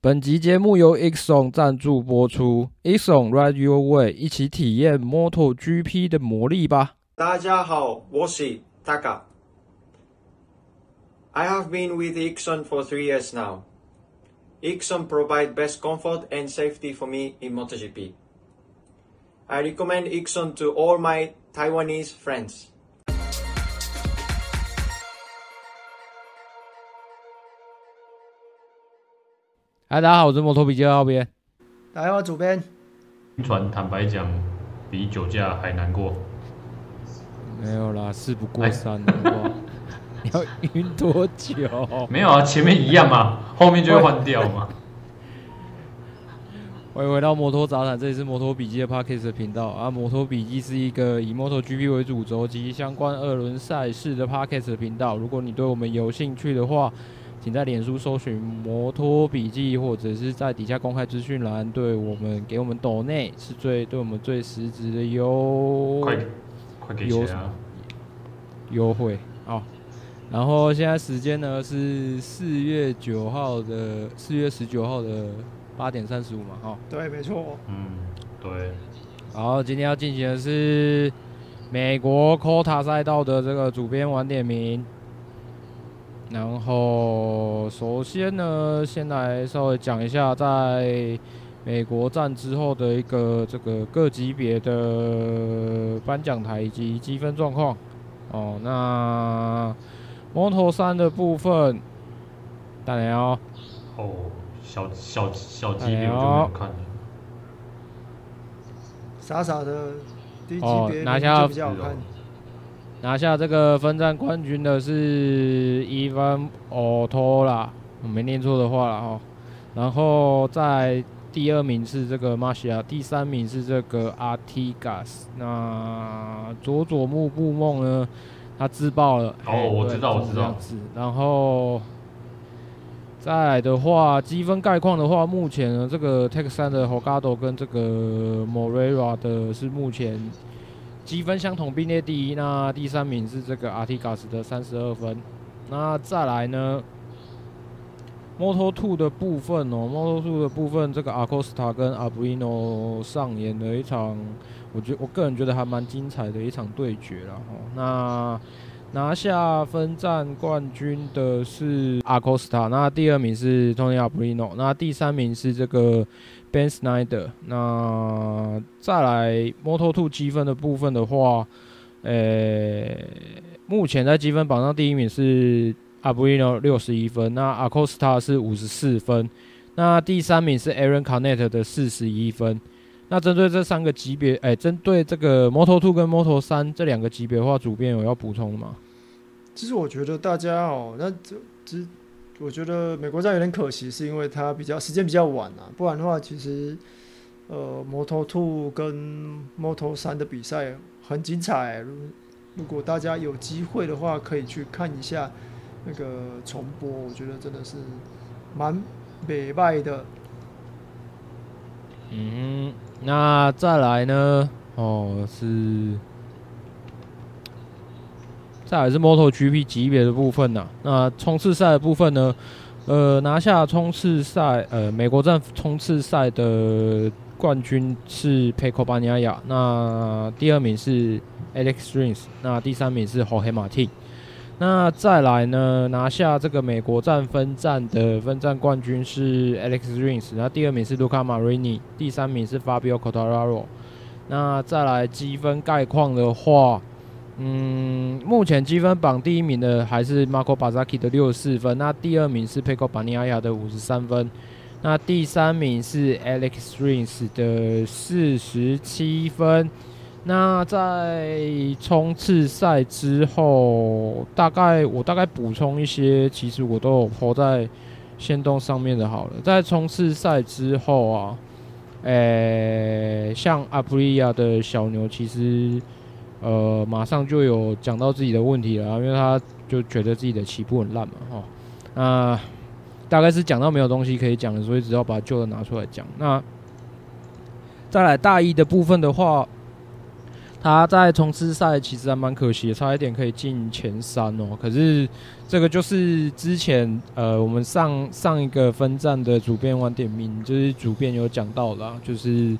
本集节目由 Exxon 赞助播出，Exxon Ride Your Way，一起体验 MotoGP 的魔力吧。大家好，我是 Taka。I have been with Exxon for three years now. Exxon provide best comfort and safety for me in MotoGP. I recommend Exxon to all my Taiwanese friends. 嗨，大家好，我是摩托笔记的奥编。大家好，主编。晕船坦白讲，比酒驾还难过。没有啦，事不过三的话，你 要晕多久？没有啊，前面一样嘛，后面就会换掉嘛。欢迎回到摩托杂谈，这里是摩托笔记的 Podcast 的频道啊。摩托笔记是一个以 MotoGP 为主轴及相关二轮赛事的 Podcast 的频道。如果你对我们有兴趣的话，请在脸书搜寻“摩托笔记”，或者是在底下公开资讯栏，对我们给我们抖内是最对我们最实质的优，快快给钱啊！优惠哦。然后现在时间呢是四月九号的四月十九号的八点三十五嘛，哈。对，没错。嗯，对。好，今天要进行的是美国 COTA 赛道的这个主编晚点名。然后，首先呢，先来稍微讲一下在美国站之后的一个这个各级别的颁奖台以及积分状况。哦，那 Moto3 的部分，大鸟。哦，哦小小小级别我就没有看了。傻傻的低级别拿下比较好看。拿下这个分站冠军的是伊凡奥托拉，我没念错的话了哈。然后在第二名是这个马西亚，第三名是这个阿提加斯。那佐佐木布梦呢？他自爆了。哦，我知道，我知道。然后再来的话，积分概况的话，目前呢，这个 Texan 的 Holgado 跟这个 Moreira 的是目前。积分相同并列第一，那第三名是这个阿提加斯的三十二分。那再来呢，Moto2 的部分哦，Moto2 的部分，这个阿科斯塔跟阿布里诺上演了一场，我觉我个人觉得还蛮精彩的一场对决了哈。那拿下分站冠军的是阿科斯塔，那第二名是托尼阿布里诺，那第三名是这个。Ben Snyder，那再来 Moto Two 积分的部分的话，呃、目前在积分榜上第一名是阿布里诺六十一分，那 Acosta 是五十四分，那第三名是 Aaron Canet 的四十一分。那针对这三个级别，哎、欸，针对这个 Moto Two 跟 Moto3 这两个级别的话，主编有要补充吗？其实我觉得大家哦，那这这。我觉得美国站有点可惜，是因为它比较时间比较晚啊，不然的话，其实呃摩托 Two 跟摩托三的比赛很精彩。如果大家有机会的话，可以去看一下那个重播，我觉得真的是蛮美败的。嗯，那再来呢？哦，是。再来是 MotoGP 级别的部分呐、那冲刺赛的部分呢，呃，拿下冲刺赛，呃，美国站冲刺赛的冠军是 Pecco Bagnaia，那第二名是 Alex Rins，那第三名是 Jorge Martin。那再来呢，拿下这个美国站分站的分站冠军是 Alex Rins，那第二名是 Luca Marini，第三名是 Fabio c o t a r a r o。那再来积分概况的话。嗯，目前积分榜第一名的还是 Marco Bezzecchi 的六十四分，那第二名是 Pecco Bagnaia 的五十三分，那第三名是 Alex Rins 的四十七分。那在冲刺赛之后，大概我大概补充一些，其实我都有泼在限动上面的。好了，在冲刺赛之后啊，诶、像 Aprilia 的小牛其实。呃，马上就有讲到自己的问题了，因为他就觉得自己的起步很烂嘛，哈，那大概是讲到没有东西可以讲了，所以只要把旧的拿出来讲。那再来大一的部分的话，他在冲刺赛其实还蛮可惜，差一点可以进前三哦。可是这个就是之前呃，我们上上一个分站的主编王点名，就是主编有讲到啦，就是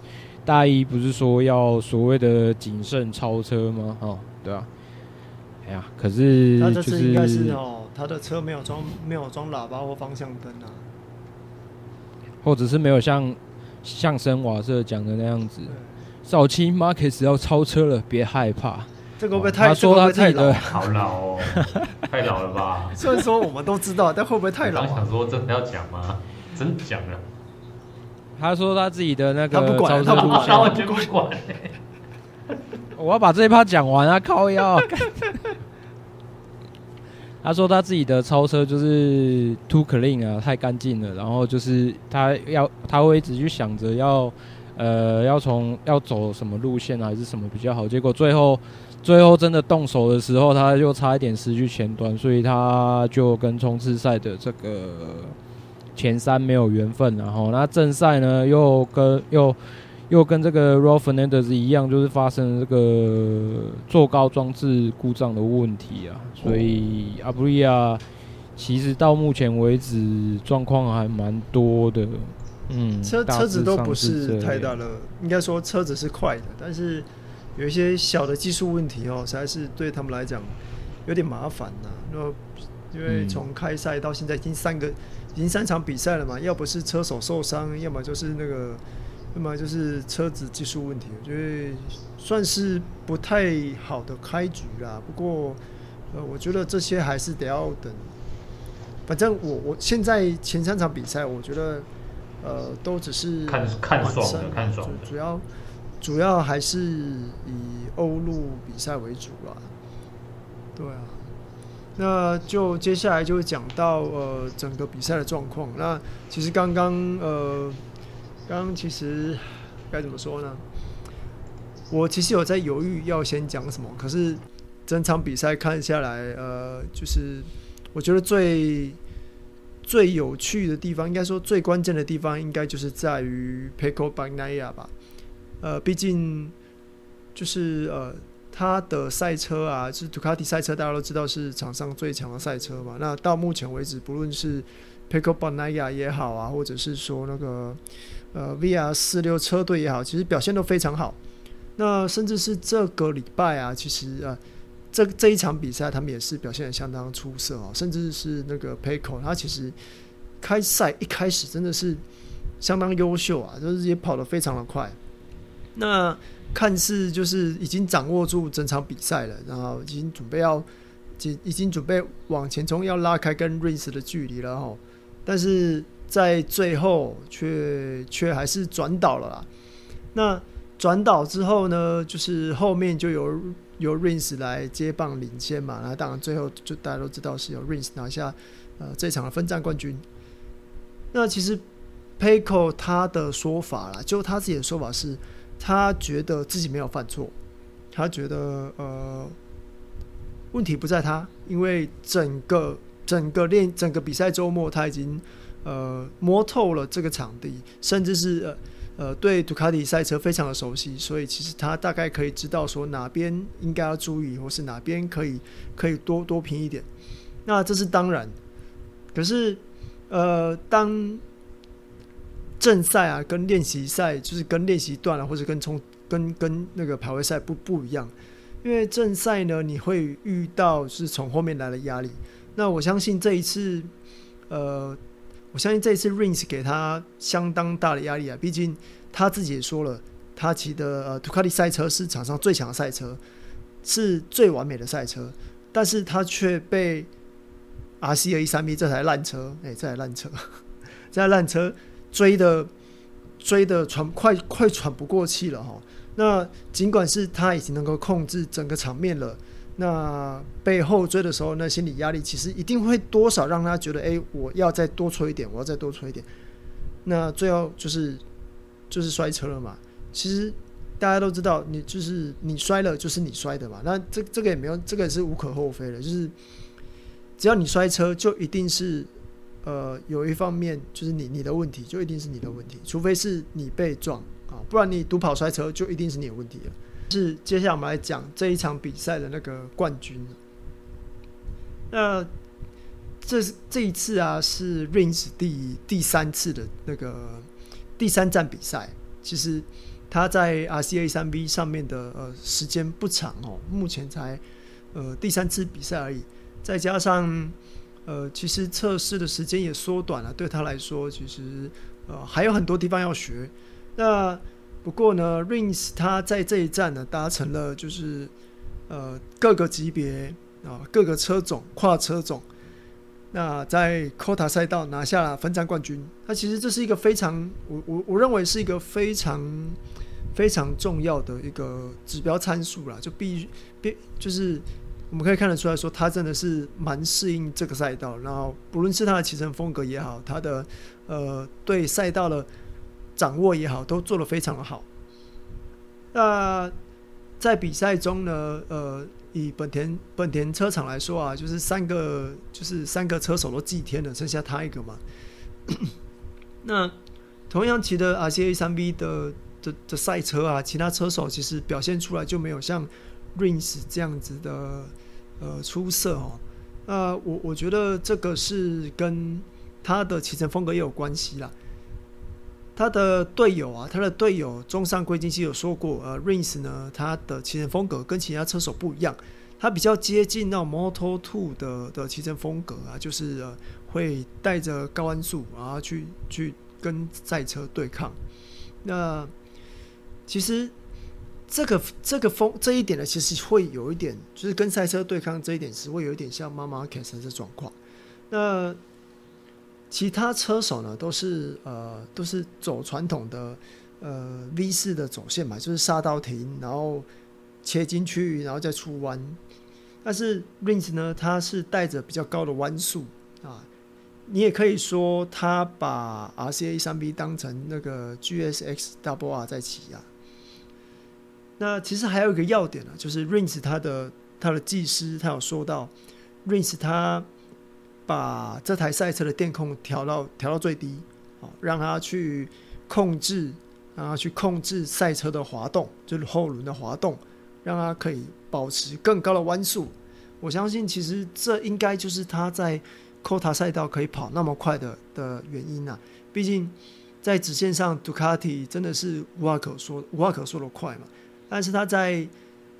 大一不是说要所谓的谨慎超车吗？哦，对啊。哎呀，可是他这次应该是哦，他的车没有装没有装喇叭或方向灯啊，或者是没有像相声瓦舍讲的那样子。早期 Marcus 要超车了，别害怕。这个会不会太？他说他太老，好老哦，太老了吧？虽然说我们都知道，但会不会太老？我想说真的要讲吗？真讲了。他说他自己的那个他不管，超车路线，他完全不管。我要把这一趴讲完啊！靠腰。他说他自己的超车就是 too clean 啊，太干净了。然后就是他要，他会一直去想着要。呃，要从要走什么路线还是什么比较好？结果最后，最后真的动手的时候，他就差一点失去前端，所以他就跟冲刺赛的这个前三没有缘分。然后，那正赛呢，又跟又又跟这个 Raul Fernandez 一样，就是发生这个坐高装置故障的问题啊。所以阿布利亚其实到目前为止状况还蛮多的。嗯，车车子都不是太大的，应该说车子是快的，但是有一些小的技术问题哦，实在是对他们来讲有点麻烦呐。那因为从开赛到现在已经三个，已经三场比赛了嘛，要不是车手受伤，要么就是那个，要么就是车子技术问题，我觉得算是不太好的开局啦。不过，呃，我觉得这些还是得要等。反正我我现在前三场比赛，我觉得。呃，都只是看看爽的，看爽的。主要主要还是以欧陆比赛为主吧。对啊，那就接下来就讲到呃整个比赛的状况。那其实刚刚呃，刚刚其实该怎么说呢？我其实有在犹豫要先讲什么，可是整场比赛看下来，呃，就是我觉得最。最有趣的地方，应该说最关键的地方，应该就是在于 Pecco Bagnaia 吧。呃，毕竟就是呃，他的赛车啊，是杜卡迪赛车，大家都知道是场上最强的赛车嘛。那到目前为止，不论是 Pecco Bagnaia 也好啊，或者是说那个呃 VR 四六车队也好，其实表现都非常好。那甚至是这个礼拜啊，其实啊。这这一场比赛，他们也是表现得相当出色哦，甚至是那个 Pecco，他其实开赛一开始真的是相当优秀啊，就是也跑得非常的快。那看似就是已经掌握住整场比赛了，然后已经准备要，已已经准备往前冲，要拉开跟 Rins 的距离了哦。但是在最后却却还是转倒了啦。那转倒之后呢，就是后面就有。由 Rins 来接棒领先嘛，那当然最后就大家都知道是由 Rins 拿下呃这场的分站冠军。那其实 Pecco 他的说法啦，就他自己的说法是，他觉得自己没有犯错，他觉得呃问题不在他，因为整个整个练整个比赛周末他已经呃摸透了这个场地，甚至是呃。呃，对杜卡迪赛车非常的熟悉，所以其实他大概可以知道说哪边应该要注意，或是哪边可以可以多多拼一点。那这是当然，可是呃，当正赛啊跟练习赛，就是跟练习段啊，或者跟冲跟跟那个排位赛不不一样，因为正赛呢，你会遇到是从后面来的压力。那我相信这一次，呃。我相信这一次 Rins 给他相当大的压力啊！毕竟他自己也说了，他骑的呃杜卡迪赛车是场上最强的赛车，是最完美的赛车，但是他却被 RC 二一三 B 这台烂车，哎、这台烂车，这台烂车追的追的喘快快喘不过气了哈！那尽管是他已经能够控制整个场面了。那被后追的时候，那心理压力其实一定会多少让他觉得，哎、我要再多吹一点，我要再多吹一点。那最后就是就是摔车了嘛。其实大家都知道，你就是你摔了，就是你摔的嘛。那这这个也没有，这个也是无可厚非的。就是只要你摔车，就一定是呃有一方面就是你你的问题，就一定是你的问题。除非是你被撞啊，不然你独跑摔车就一定是你有问题了。是接下来我们来讲这一场比赛的那个冠军。那这这一次啊，是 Rings 第第三次的那个第三站比赛。其实他在 RCA 三 V 上面的呃时间不长哦，目前才呃第三次比赛而已。再加上呃，其实测试的时间也缩短了，对他来说，其实呃还有很多地方要学。那不过呢，Rings 他在这一站呢达成了就是呃各个级别啊各个车种跨车种。那在 COTA 赛道拿下了分站冠军，那其实这是一个非常，我我我认为是一个非常非常重要的一个指标参数啦，就必须必就是我们可以看得出来说，他真的是蛮适应这个赛道，然后不论是他的骑乘风格也好，他的呃对赛道的掌握也好，都做得非常的好。那在比赛中呢，呃。以本田本田车厂来说啊，就是三个就是三个车手都祭天了，剩下他一个嘛。那同样骑的 RCA 三 V 的的的赛车啊，其他车手其实表现出来就没有像 Rings 这样子的呃出色哦。那我我觉得这个是跟他的骑乘风格也有关系啦。他的队友啊，他的队友中上圭金希有说过，呃，Rings 呢，他的骑乘风格跟其他车手不一样，他比较接近那种 Moto Two 的的骑乘风格啊，就是呃会带着高弯速，然后去去跟赛车对抗。那其实这个这个风这一点呢，其实会有一点，就是跟赛车对抗这一点是会有一点像妈妈凯斯的状况。那其他车手呢，都是呃，都是走传统的呃 V 式的走线嘛，就是刹到停，然后切进去，然后再出弯。但是 Rins 呢，他是带着比较高的弯速啊，你也可以说他把 RCA 三 B 当成那个 GSX Double R 在骑啊。那其实还有一个要点呢，就是 Rins 他的他的技师他有说到，Rins 他。把这台赛车的电控调到调到最低，哦，让它去控制，让它去控制赛车的滑动，就是后轮的滑动，让它可以保持更高的弯速。我相信，其实这应该就是他在 COTA 赛道可以跑那么快的的原因呐。毕竟在直线上，杜卡迪真的是无话可说，无话可说的快嘛。但是他在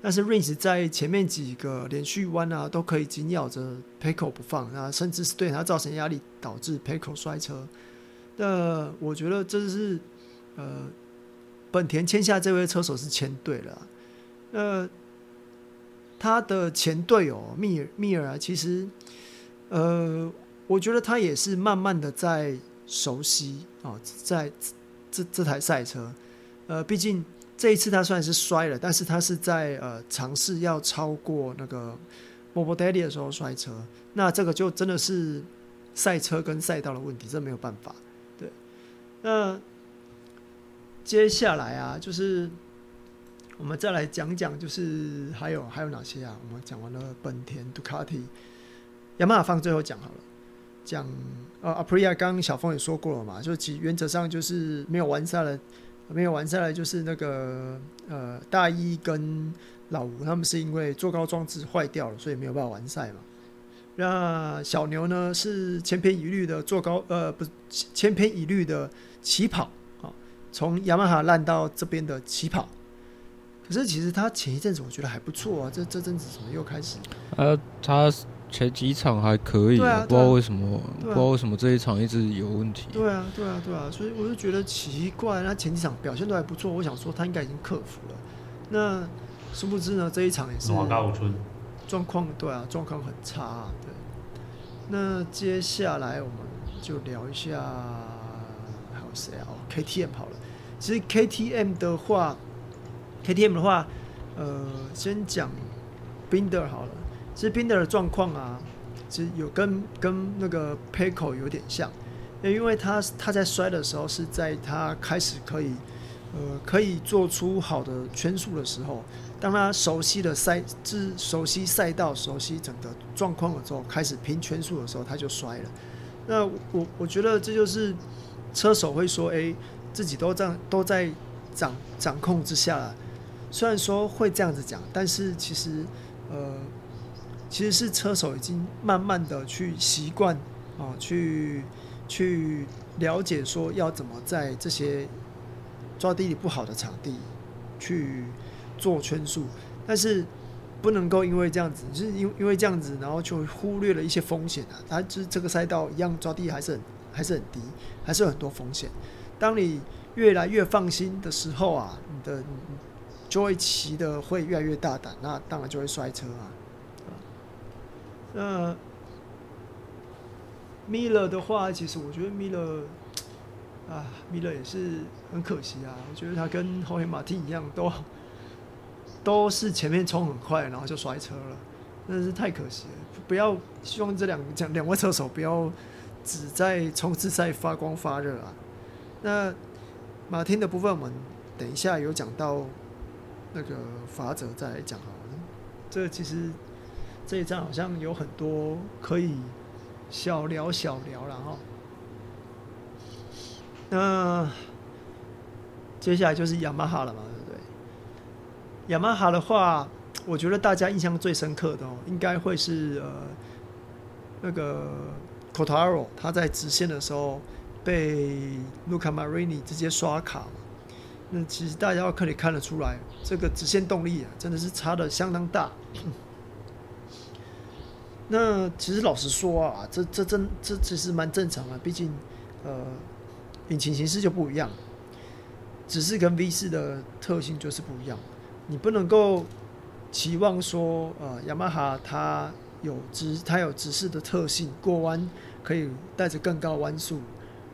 但是 Rins 在前面几个连续弯啊，都可以紧咬着 p e c o 不放啊，甚至是对他造成压力，导致 p e c o 摔车。那我觉得这是呃，本田签下这位车手是签对了。那他的前队友密尔密尔啊，其实呃，我觉得他也是慢慢的在熟悉啊，在这这台赛车，呃，毕竟。这一次他虽然是摔了，但是他是在呃尝试要超过那个 Morbidelli 的时候摔车，那这个就真的是赛车跟赛道的问题，这没有办法。对，那接下来啊，就是我们再来讲讲，就是还有还有哪些啊？我们讲完了本田、杜卡迪、雅马哈放最后讲好了，讲呃 Aprilia 刚刚小峰也说过了嘛，就其原则上就是没有完善了。没有完赛了，就是那个呃大一跟老吴他们是因为坐高装置坏掉了，所以没有办法完赛嘛。那小牛呢是千篇一律的坐高呃不是千篇一律的起跑啊，从雅马哈烂到这边的起跑。可是其实他前一阵子我觉得还不错啊，这这阵子怎么又开始？呃，他。前几场还可以，啊啊、不知道为什么，啊、不知道为什么这一场一直有问题。对啊，对啊，对啊，所以我就觉得奇怪。他前几场表现都还不错，我想说他应该已经克服了。那殊不知呢，这一场也是状况，对啊，状况很差，啊。对，那接下来我们就聊一下还有谁啊？哦，KTM 好了。其实 KTM 的话，KTM 的话，呃，先讲 Binder 好了。其实宾德的状况啊，其实有跟跟那个 Pecco 有点像，因为他他在摔的时候是在他开始可以呃可以做出好的圈速的时候，当他熟悉的赛制、熟悉赛道、熟悉整个状况的时候，开始拼圈速的时候，他就摔了。那我我觉得这就是车手会说，哎，自己都这样都在掌掌控之下了。虽然说会这样子讲，但是其实呃，其实是车手已经慢慢的去习惯啊，去去了解说要怎么在这些抓地力不好的场地去做圈速，但是。不能够因为这样子，就是因因为这样子，然后就忽略了一些风险啊。它就是这个赛道一样抓地还是很还是很低，还是有很多风险。当你越来越放心的时候啊，你的你就会骑的会越来越大胆，那当然就会摔车啊。那 Miller 的话，其实我觉得 Miller 啊，Miller 也是很可惜啊。我觉得他跟 Jorge Martin 一样都。都是前面冲很快，然后就摔车了，真的是太可惜了。不要希望这两两两位车手不要只在冲刺赛发光发热啊。那马丁的部分，我们等一下有讲到那个法则再来讲好了。这其实这一站好像有很多可以小聊小聊了哈。那接下来就是雅马哈了嘛。雅马哈的话，我觉得大家印象最深刻的哦，应该会是呃那个 Cotaro，他在直线的时候被 Luca Marini 直接刷卡。那其实大家可以看得出来，这个直线动力啊，真的是差得相当大。那其实老实说啊，这这真这其实蛮正常的，毕竟呃引擎形式就不一样，只是跟 V 四的特性就是不一样。你不能够期望说，呃，雅马哈它有直，它有直视的特性，过弯可以带着更高弯速，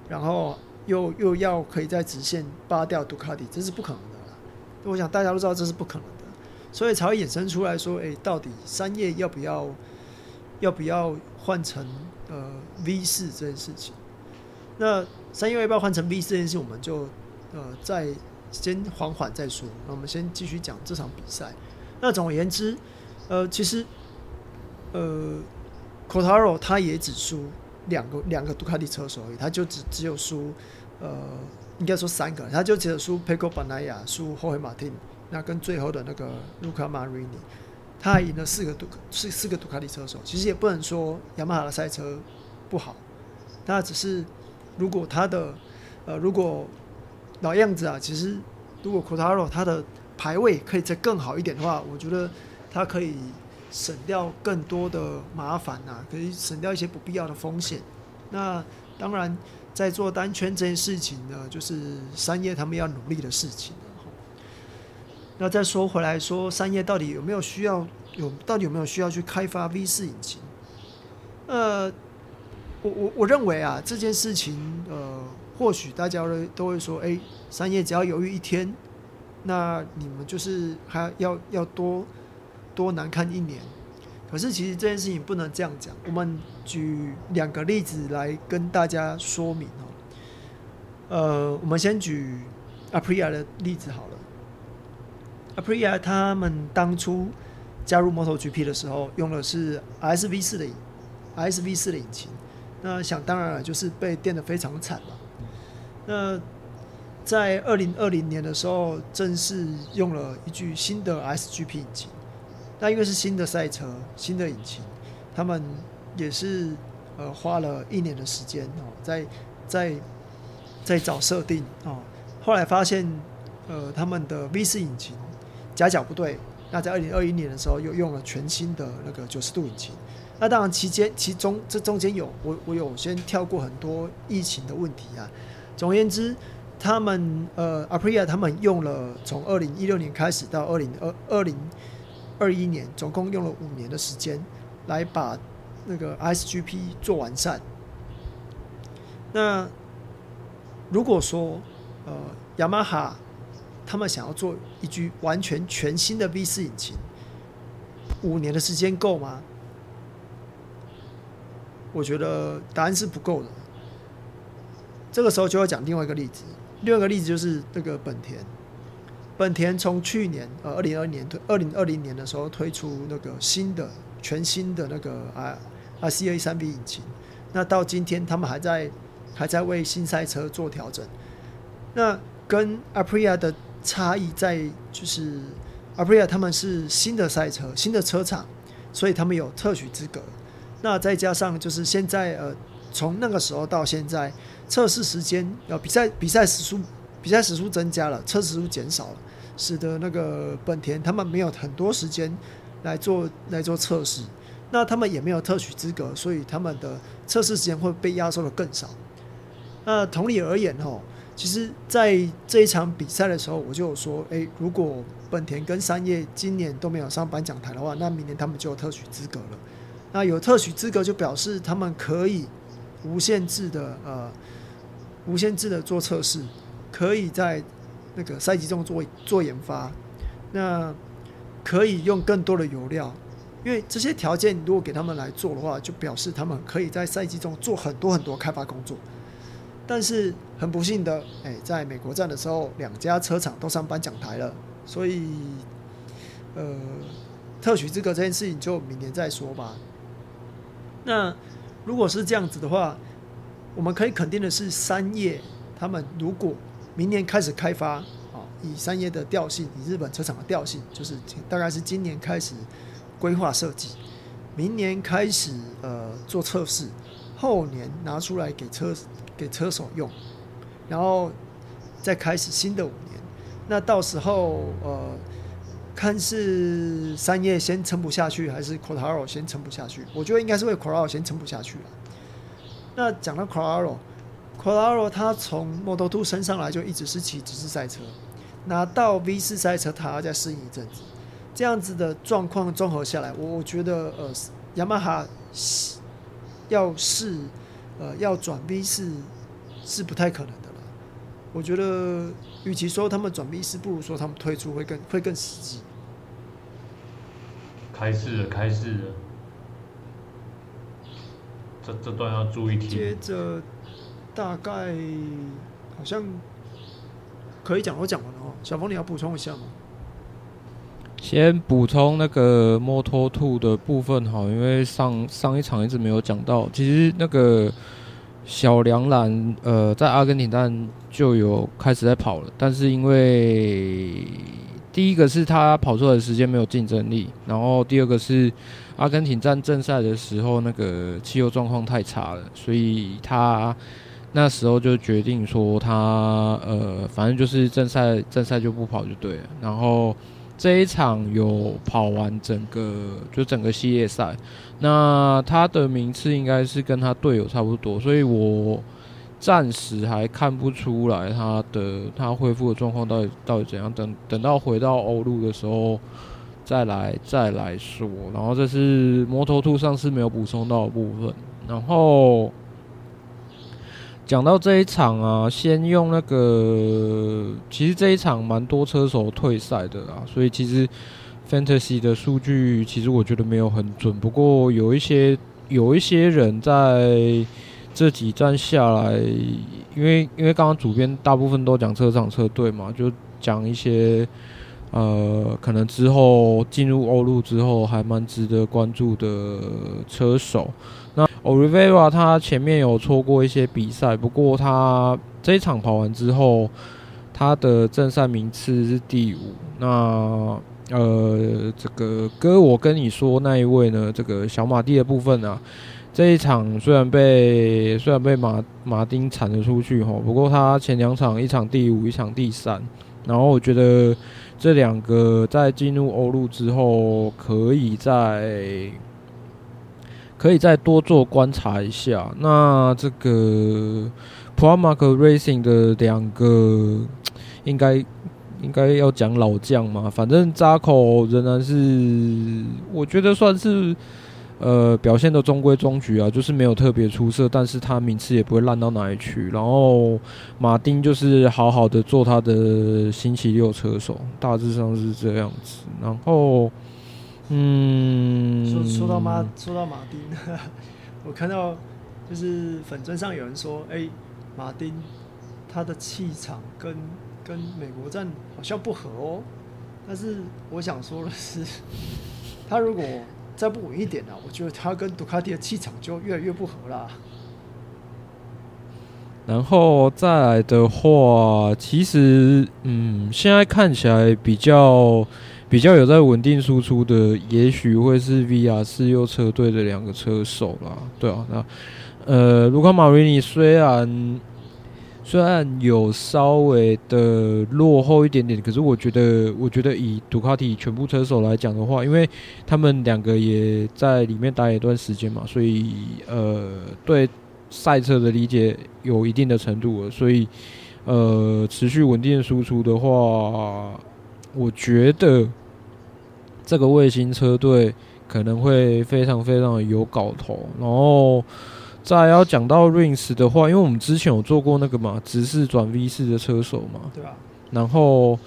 然后又又要可以在直线扒掉杜卡迪，这是不可能的。我想大家都知道这是不可能的，所以才会衍生出来说，诶，到底三叶要不要要不要换成呃 V 四这件事情？那三月要不要换成 V 四这件事，我们就呃再。先缓缓再说。那我们先继续讲这场比赛。那总而言之，呃，其实，呃，Quartararo 他也只输两个两个杜卡迪车手而已，他就只只有输，呃，应该说三个，他就只有输 Pecco Bagnaia，输 Jorge Martin，那跟最后的那个 Luca Marini，他还赢了四个杜四四个杜卡迪车手。其实也不能说雅马哈的赛车不好，那只是如果他的呃如果。老样子啊，其实如果 Cotaro 他的排位可以再更好一点的话，我觉得他可以省掉更多的麻烦呐、啊，可以省掉一些不必要的风险。那当然，在做单圈这件事情呢，就是三叶他们要努力的事情。那再说回来说，三叶到底有没有需要有到底有没有需要去开发 V 四引擎？呃，我我我认为啊，这件事情呃。或许大家都都会说：“哎，三叶只要犹豫一天，那你们就是还要要多多难看一年。”可是其实这件事情不能这样讲。我们举两个例子来跟大家说明哦。呃，我们先举 Aprilia 的例子好了。Aprilia 他们当初加入 MotoGP 的时候，用的是 SV 四的 SV 四的引擎，那想当然了，就是被电得非常惨嘛。那在二零二零年的时候，正式用了一具新的 SGP 引擎。那因为是新的赛车、新的引擎，他们也是呃花了一年的时间哦，在在在找设定哦。后来发现呃他们的 V 四引擎夹角不对，那在二零二一年的时候又用了全新的那个九十度引擎。那当然期间其中这中间有我我有先跳过很多疫情的问题啊。总而言之，他们呃，Aprilia 他们用了从二零一六年开始到二零二二零二一年，总共用了五年的时间来把那个 SGP 做完善。那如果说呃，雅马哈他们想要做一具完全全新的 V 四引擎，五年的时间够吗？我觉得答案是不够的。这个时候就要讲另外一个例子，另外一个例子就是这个本田。本田从去年呃二零二年推二零二零年的时候推出那个新的全新的那个啊 RCA 三 V 引擎，那到今天他们还在还在为新赛车做调整。那跟 Aprilia 的差异在就是 Aprilia 他们是新的赛车、新的车厂，所以他们有特许资格。那再加上就是现在呃，从那个时候到现在，测试时间呃比赛比赛时数比赛时数增加了，测试时数减少了，使得那个本田他们没有很多时间来做来做测试。那他们也没有特许资格，所以他们的测试时间会被压缩的更少。那同理而言，吼，其实在这一场比赛的时候，我就有说，诶，如果本田跟三叶今年都没有上颁奖台的话，那明年他们就有特许资格了。那有特许资格就表示他们可以无限制的呃，无限制的做测试，可以在那个赛季中做做研发，那可以用更多的油料。因为这些条件如果给他们来做的话，就表示他们可以在赛季中做很多很多开发工作。但是很不幸的，哎，在美国站的时候，两家车厂都上颁奖台了，所以，呃，特许资格这件事情就明年再说吧。那如果是这样子的话，我们可以肯定的是，三叶他们如果明年开始开发，啊，以三叶的调性，以日本车厂的调性，就是大概是今年开始。规划设计，明年开始呃做测试，后年拿出来给车给车手用，然后再开始新的五年。那到时候呃，看是三叶先撑不下去，还是 Quartararo 先撑不下去？我觉得应该是会 Quartararo 先撑不下去了。那讲到 Quartararo，Quartararo 他从 Moto2 升上来就一直是骑直式赛车，拿到 V 四赛车，他要再适应一阵子。这样子的状况综合下来，我我觉得呃，雅马哈要试呃要转 V 四是不太可能的了。我觉得，与其说他们转 V 四，不如说他们退出会更会更实际。开市了，开市了，这这段要注意听。接着大概好像可以讲，我讲完了哦。小峰，你要补充一下吗？先补充那个 Moto2 的部分哈，因为上上一场一直没有讲到。其实那个小梁兰呃，在阿根廷站就有开始在跑了，但是因为第一个是他跑出来的时间没有竞争力，然后第二个是阿根廷站正赛的时候那个汽油状况太差了，所以他那时候就决定说他呃，反正就是正赛正赛就不跑就对了，然后。这一场有跑完整个，就整个系列赛，那他的名次应该是跟他队友差不多，所以我暂时还看不出来他的他恢复的状况到底到底怎样。等等到回到欧陆的时候再来再来说。然后这是摩托兔上次没有补充到的部分，然后。讲到这一场啊，先用那个，其实这一场蛮多车手退赛的啊，所以其实 Fantasy 的数据其实我觉得没有很准，不过有一些有一些人在这几站下来，因为因为刚刚主编大部分都讲车厂车队嘛，就讲一些呃，可能之后进入欧陆之后还蛮值得关注的车手。Oliveira 他前面有错过一些比赛，不过他这一场跑完之后，他的正赛名次是第五。那呃，这个哥，我跟你说那一位呢，这个小马蒂的部分啊，这一场虽然被虽然被马马丁铲了出去哈，不过他前两场一场第五，一场第三。然后我觉得这两个在进入欧陆之后，可以在。可以再多做观察一下。那这个 Pramac Racing 的两个应该应该要讲老将嘛？反正扎口仍然是我觉得算是呃表现的中规中矩啊，就是没有特别出色，但是他名次也不会烂到哪里去。然后马丁就是好好的做他的星期六车手，大致上是这样子。然后。嗯，说说到马说到马丁，我看到就是粉专上有人说，哎、欸，马丁他的气场跟跟美国站好像不合哦。但是我想说的是，他如果再不稳一点呢、啊，我觉得他跟杜卡迪的气场就越来越不合啦。然后再来的话，其实嗯，现在看起来比较。比较有在稳定输出的，也许会是 VR 四六车队的两个车手啦。对啊，那呃，卢卡马瑞尼虽然虽然有稍微的落后一点点，可是我觉得，我觉得以杜卡迪全部车手来讲的话，因为他们两个也在里面待一段时间嘛，所以呃，对赛车的理解有一定的程度了，所以呃，持续稳定输出的话。我觉得这个卫星车队可能会非常非常的有搞头。然后再要讲到 Rings 的话，因为我们之前有做过那个嘛，直视转 V 四的车手嘛，对啊。然后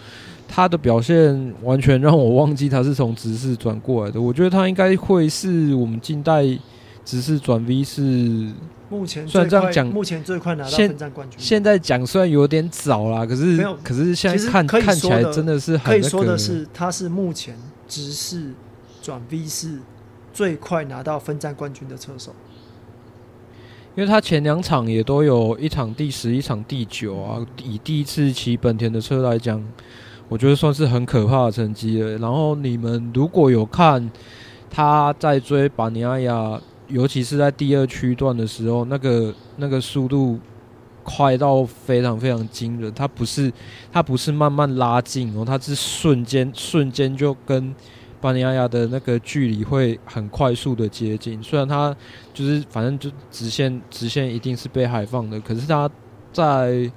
他的表现完全让我忘记他是从直视转过来的。我觉得他应该会是我们近代直视转 V 四。目前虽然这样讲，目前最快拿到分站冠军。现在讲虽然有点早啦，可是没有，可是现在看看起来真的是很、那个、可以说的是，他是目前直四转 V 四最快拿到分站冠军的车手。因为他前两场也都有一场第十，一场第九啊。以第一次骑本田的车来讲，我觉得算是很可怕的成绩了。然后你们如果有看他在追巴尼亚亚。尤其是在第二区段的时候，那个那个速度快到非常非常惊人。它不是它不是慢慢拉近哦，它是瞬间瞬间就跟巴尼亚亚的那个距离会很快速的接近。虽然它就是反正就直线直线一定是被海放的，可是它在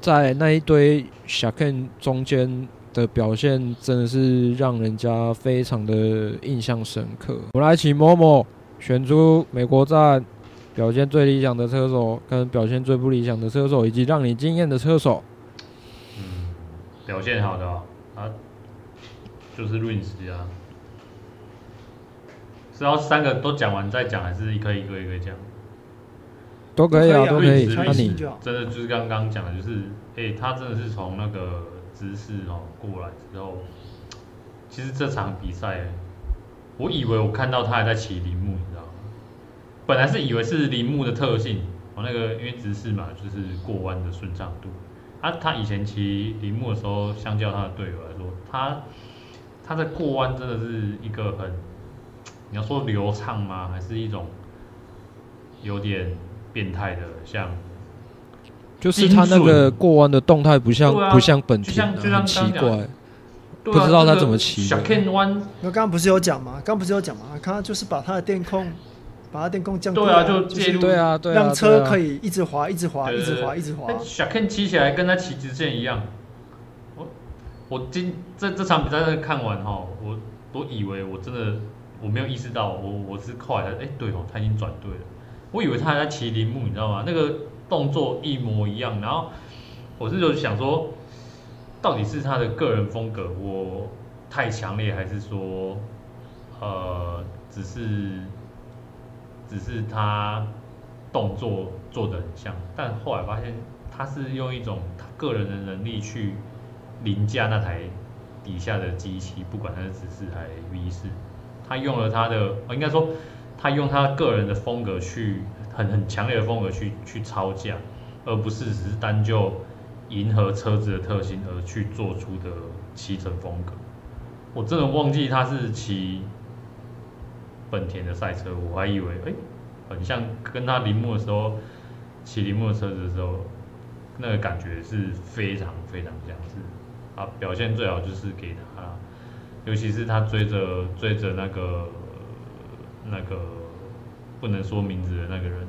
在那一堆小 Ken 中间的表现真的是让人家非常的印象深刻。我们来请 Momo。选出美国站表现最理想的车手，跟表现最不理想的车手，以及让你惊艳的车手。嗯，表现好的啊，啊就是 Rins 啊。是要三个都讲完再讲，还是一个一个一个讲？都可以啊，都可以。那你真的就是刚刚讲的，就是哎、欸，他真的是从那个姿势哦过来之后，其实这场比赛。我以为我看到他还在骑铃木，你知道吗？本来是以为是铃木的特性，我那个因为直视嘛，就是过弯的顺畅度。啊，他以前骑铃木的时候，相较他的队友来说，他他在过弯真的是一个很，你要说流畅吗？还是一种有点变态的，像就是他那个过弯的动态不像、啊、不像本田、啊，很奇怪。不知道他怎么骑。小 Ken 弯，那刚刚不是有讲吗？刚刚不是有讲吗？他就是把他的电控，把他电控降低，对啊，就介入，对啊，对啊，让车可以一直滑，一直滑，一直滑，一直滑。小 Ken 骑起来跟他骑直线一样。我我今这这场比赛看完哈，我我以为我真的我没有意识到，我我是后来哎、欸、对哦，他已经转对了。我以为他还在骑铃木，你知道吗？那个动作一模一样。然后我是就想说。到底是他的个人风格我太强烈，还是说，呃，只是只是他动作做得很像？但后来发现他是用一种他个人的能力去凌驾那台底下的机器，不管他是直四还 V 四，他用了他的，应该说他用他个人的风格去很很强烈的风格去去超驾，而不是只是单就。迎合车子的特性而去做出的骑乘风格，我真的忘记他是骑本田的赛车，我还以为哎、欸，很像跟他铃木的时候骑铃木的车子的时候，那个感觉是非常非常相似。啊，表现最好就是给他，尤其是他追着追着那个那个不能说名字的那个人，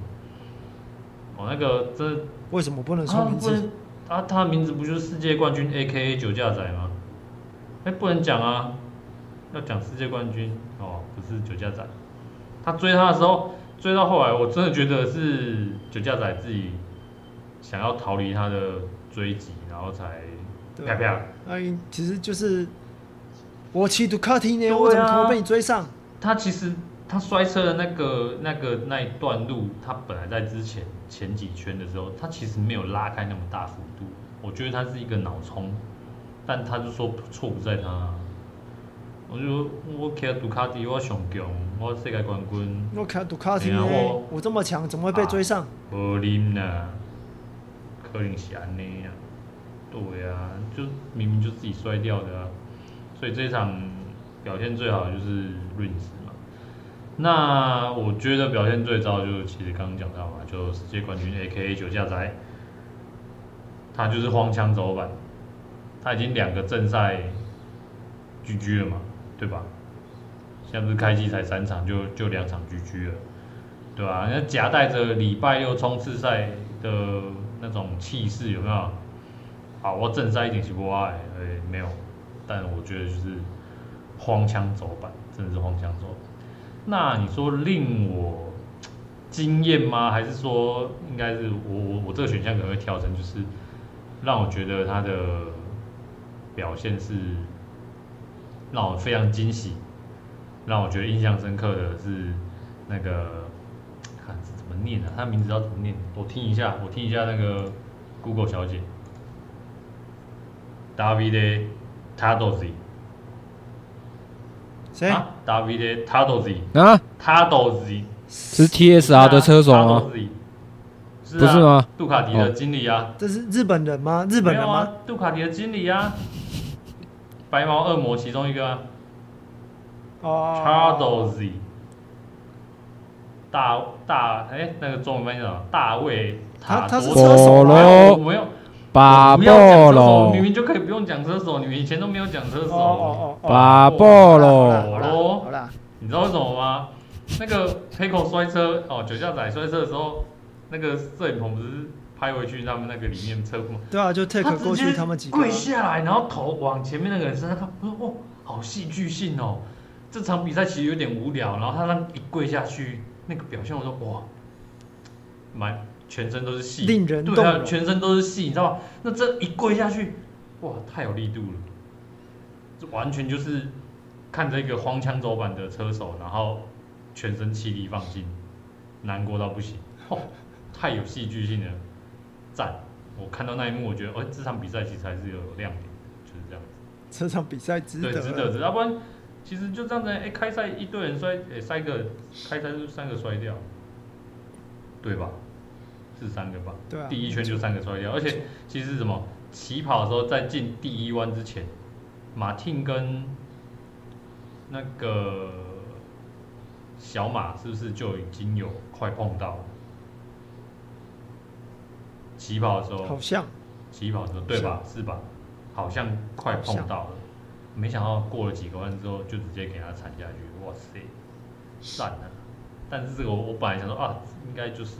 哦，那个这为什么不能说名字？啊啊，他的名字不就是世界冠军 A.K.A 酒驾仔吗？哎、欸，不能讲啊，要讲世界冠军哦，不是酒驾仔。他追他的时候，追到后来，我真的觉得是酒驾仔自己想要逃离他的追击，然后才啪啪。哎，其实就是我骑杜卡迪呢，我怎么可能被你追上？他其实他摔车的那个、那个那一段路，他本来在之前。前几圈的时候，他其实没有拉开那么大幅度，我觉得他是一个脑冲，但他就说错不在他。我就说我骑杜卡迪，我上强，我世界冠军。我骑杜卡迪，我我这么强，怎么会被追上？无能啦，可能是安尼啊。对啊，就明明就自己摔掉的啊，所以这一场表现最好的就是 Rins 嘛。那我觉得表现最糟就是其实刚刚讲到嘛，就世界冠军 AKA 九驾仔，他就是荒腔走板，他已经两个正赛 GG 了嘛，对吧？现在不是开机才三场就就两场 GG 了，对吧？那夹带着礼拜六冲刺赛的那种气势有没有？好，我正赛一点是不爱，哎，没有，但我觉得就是荒腔走板，真的是荒腔走板。那你说令我惊艳吗？还是说应该是我我我这个选项可能会调成就是让我觉得他的表现是让我非常惊喜。让我觉得印象深刻的是那个，看怎么念啊？他名字要怎么念？我听一下，我听一下那个 Google 小姐，David Tadozzi，谁？啊，Davide Tadozzi 啊，Tadozzi 是 TSR 的车手吗？是啊、不是吗？杜卡迪的经理啊，这是日本人吗？日本人吗？啊、杜卡迪的经理啊，白毛恶魔其中一个、啊。哦 Tardozzi 大大哎、欸，那个中文翻译叫什么？大卫塔多斯。波罗，没有，巴波罗，明明就可以不用讲车手，你们以前都没有讲车手。哦哦巴波罗，好啦，你知道为什么吗？那个 Pecco 摔车哦，酒驾仔摔车的时候，那个摄影棚不是拍回去他们那个里面车库吗？对啊，就 take 过去他们几个跪下来，然后头往前面那个人身上看，我说哇，好戏剧性哦。这场比赛其实有点无聊，然后他那一跪下去，那个表现我说哇，满全身都是戏，令人动对啊，全身都是戏，你知道吗？那这一跪下去，哇，太有力度了，这完全就是看着一个荒腔走板的车手，然后全身气力放尽，难过到不行，哦，太有戏剧性了，赞！我看到那一幕，我觉得，哦，这场比赛其实还是有亮点，就是这样子。这场比赛值得，对，值得，值得，要不然。其实就这样子，哎，开赛一堆人摔，哎，三个，开赛就三个摔掉，对吧？是三个吧？对啊。第一圈就三个摔掉，而且其实什么？起跑的时候在进第一弯之前，马汀跟那个小马是不是就已经有快碰到了？起跑的时候。好像。起跑的时候，对吧？是吧？好像快碰到了。没想到过了几个弯之后，就直接给他铲下去，哇塞，散了。但是这个我我本来想说啊，应该就是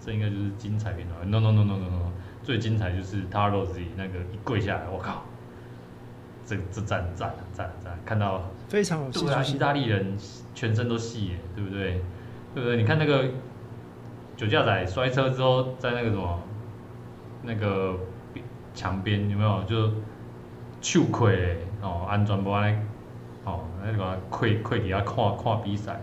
这应该就是精彩片段。No no no no no no，最精彩就是 Tardozzi 那个一跪下来，我靠，这这赞赞赞赞，看到非常有戏剧性。意大利人全身都细耶，对不对？对不对？你看那个酒驾仔摔车之后，在那个什么那个墙边有没有就羞愧？哦，安全无安尼，哦，那个跪跪底下看看比赛，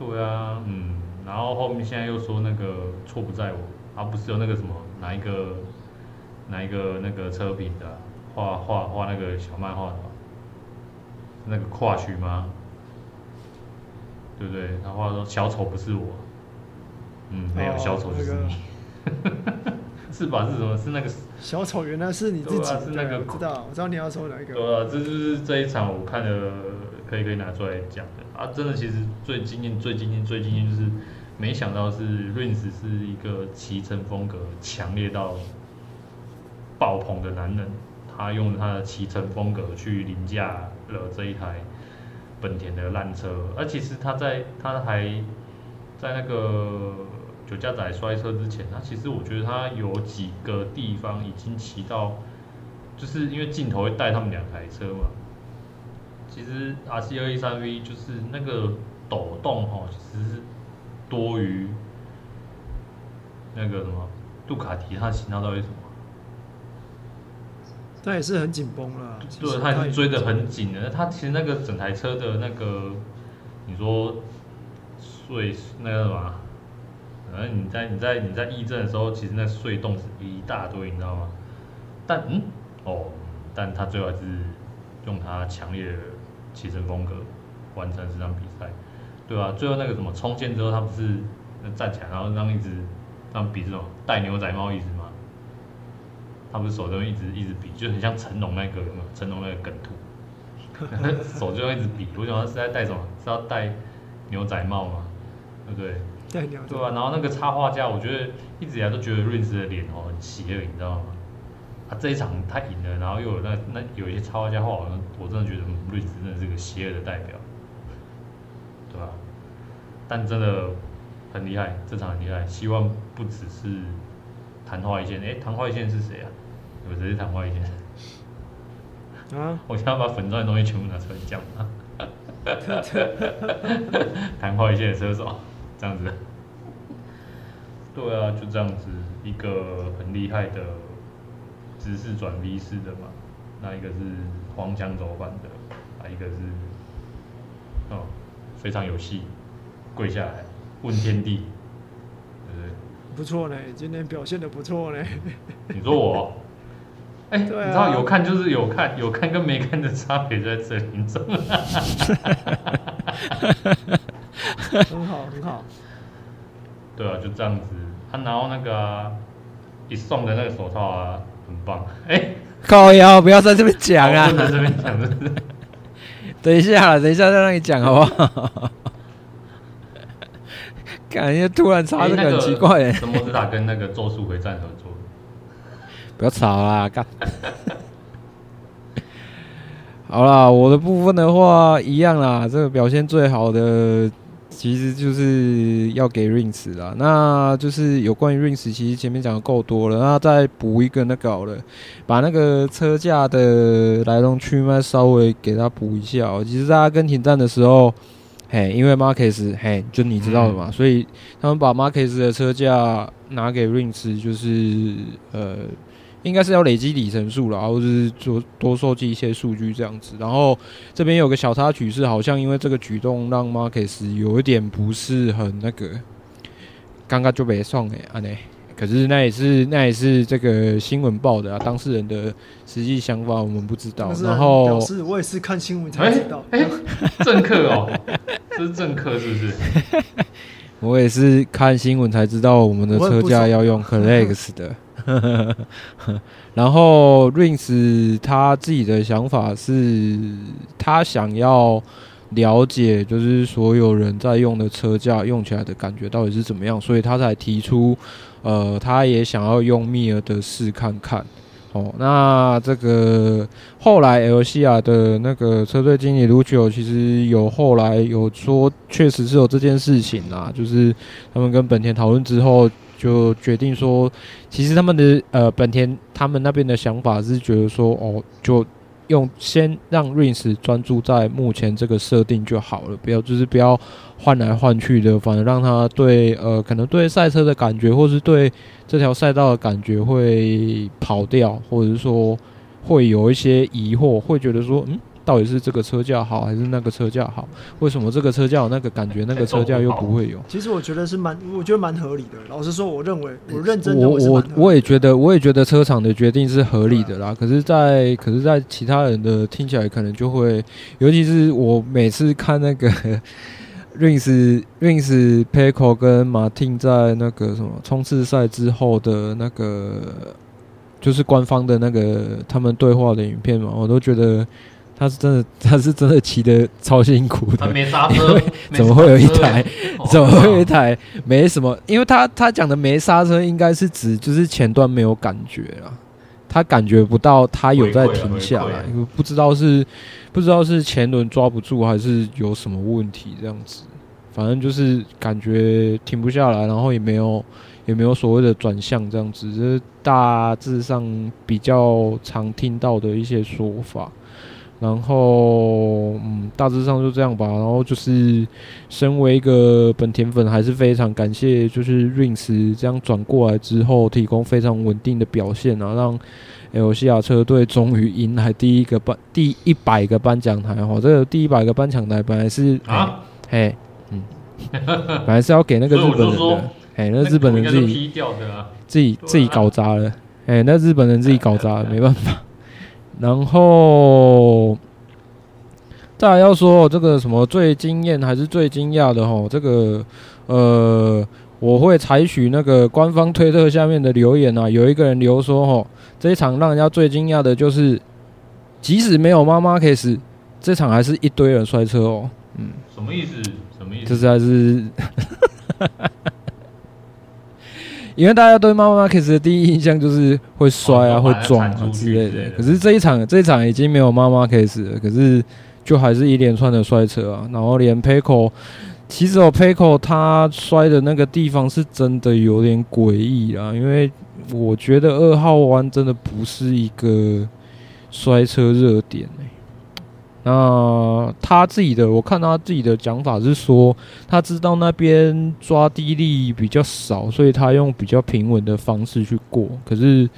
对啊，嗯，然后后面现在又说那个错不在我，啊，不是有那个什么哪一个哪一个那个车评的画画画那个小漫画的，那个跨区吗？对不对？他画说小丑不是我，嗯，没有，小丑就是你。是吧？是什么？是那个小丑，原来是你自己。啊、是那个，我知道，我知道你要说哪一个。对啊，这就是这一场我看的，可以可以拿出来讲的啊！真的，其实最惊艳、最惊艳、最惊艳就是，没想到是 Rins 是一个骑乘风格强烈到爆棚的男人，他用他的骑乘风格去凌驾了这一台本田的烂车，而其实他在他还在那个。酒驾仔摔车之前，他其实我觉得他有几个地方已经骑到，就是因为镜头会带他们两台车嘛。其实 RC213V 就是那个抖动哈，其实是多于那个什么杜卡迪，它型号到底什么？它也是很紧绷了。对，它也是追得很紧的。它其实那个整台车的那个，你说碎那个什么？反正你在你在你在议政的时候，其实那碎洞是一大堆，你知道吗？但嗯哦，但他最后还是用他强烈的骑乘风格完成这场比赛，对吧、啊？最后那个什么冲线之后，他不是站起来，然后让一直让比这种戴牛仔帽一直吗？他不是手都一直一直比，就很像成龙那个有没有？成龙那个梗图，手就一直比，我想他是在戴什么？是要戴牛仔帽吗？对不对？戴牛仔。对啊，然后那个插画家，我觉得一直以来都觉得 Reigns 的脸哦很邪恶，你知道吗？啊，这一场他赢了，然后又有那那有一些插画家画，我我真的觉得 Reigns 真的是个邪恶的代表，对吧？但真的很厉害，这场很厉害，希望不只是昙花一现。哎，昙花一现是谁啊？有谁是昙花一现？啊！我想要把粉钻的东西全部拿出来讲啊！昙花一现的车手，这样子。对啊，就这样子，一个很厉害的直式转 V 式的嘛，那一个是黄腔走板的，啊，一个是哦，非常有戏，跪下来问天地，对不对？不错呢，今天表现的不错呢。你说我？哎、欸，啊、你知道有看就是有看，有看跟没看的差别在这里，你知道吗？很好，很好。对啊，就这样子。他拿到那个、啊、一送的那个手套啊，很棒。哎、欸，靠腰，不要在这边讲啊！在这边讲，是不是？等一下，等一下再让你讲好不好？感觉突然插这个很奇怪哎。神魔之塔跟那个咒术回战合作。不要吵啦，干！好啦，我的部分的话一样啦。这个表现最好的，其实就是要给 Reigns 啦。那就是有关于 Reigns，其实前面讲的够多了。那再补一个那个好了，把那个车架的来龙去脉稍微给他补一下喔。其实，在阿根廷站的时候，嘿，因为 Marquez，嘿，就你知道的嘛，嗯、所以他们把 Marquez 的车架拿给 Reigns，就是呃。应该是要累积里程数了，或者是做多收集一些数据这样子。然后这边有个小插曲是，好像因为这个举动让马克斯有一点不是很那个，刚刚就没送诶，安内。可是那也是那也是这个新闻报的啊，当事人的实际想法我们不知道。然后表示我也是看新闻才知道。哎、欸欸，政客哦，这是政客是不是？我也是看新闻才知道我们的车架要用 Clex 的。然后 Reigns 他自己的想法是，他想要了解，就是所有人在用的车架用起来的感觉到底是怎么样，所以他才提出，呃，他也想要用密尔的试看看。哦，那这个后来 LCR 的那个车队经理 Lucio 其实有后来有说，确实是有这件事情啦，就是他们跟本田讨论之后。就决定说，其实他们的呃本田他们那边的想法是觉得说，哦，就用先让 Reigns 专注在目前这个设定就好了，不要就是不要换来换去的，反而让他对呃可能对赛车的感觉，或是对这条赛道的感觉会跑掉，或者是说会有一些疑惑，会觉得说，嗯。到底是这个车架好还是那个车架好？为什么这个车架有那个感觉，那个车架又不会有？其实我觉得是蛮，我觉得蛮合理的。老实说，我认为我认真我我我也觉得，我也觉得车厂的决定是合理的啦。可是在，在可是，在其他人的听起来可能就会，尤其是我每次看那个 Rins Rins Pecco 跟 Martin 在那个什么冲刺赛之后的那个，就是官方的那个他们对话的影片嘛，我都觉得。他是真的，他是真的骑的超辛苦的。他没刹车，怎么会有一台？怎么会有一台？没什么，因为他他讲的没刹车，应该是指就是前段没有感觉啊，他感觉不到他有在停下来，不知道是不知道是前轮抓不住还是有什么问题这样子，反正就是感觉停不下来，然后也没有也没有所谓的转向这样子，这是大致上比较常听到的一些说法。然后，嗯，大致上就这样吧。然后就是，身为一个本田粉，还是非常感谢，就是 Rins 这样转过来之后，提供非常稳定的表现啊，让 L 西亚车队终于迎来第一个颁第一百个颁奖台。哈，这个第一百个颁奖台本来是啊，嘿，嗯，本来是要给那个日本人的，哎，那日本人自己自己自己搞砸了，哎，那日本人自己搞砸了，没办法。然后，再来要说这个什么最惊艳还是最惊讶的吼，这个呃，我会采取那个官方推特下面的留言啊，有一个人留说吼，这一场让人家最惊讶的就是，即使没有妈妈 case，这场还是一堆人摔车哦。嗯，什么意思？什么意思？这是还是，因为大家对 Marc Marquez 的第一印象就是会摔啊、会撞啊之类的。可是这一场，这一场已经没有 Marc Marquez 了。可是就还是一连串的摔车啊，然后连 Pecco，其实哦 Pecco 他摔的那个地方是真的有点诡异啦，因为我觉得二号弯真的不是一个摔车热点欸。那他自己的，我看他自己的讲法是说，他知道那边抓地力比较少，所以他用比较平稳的方式去过，可是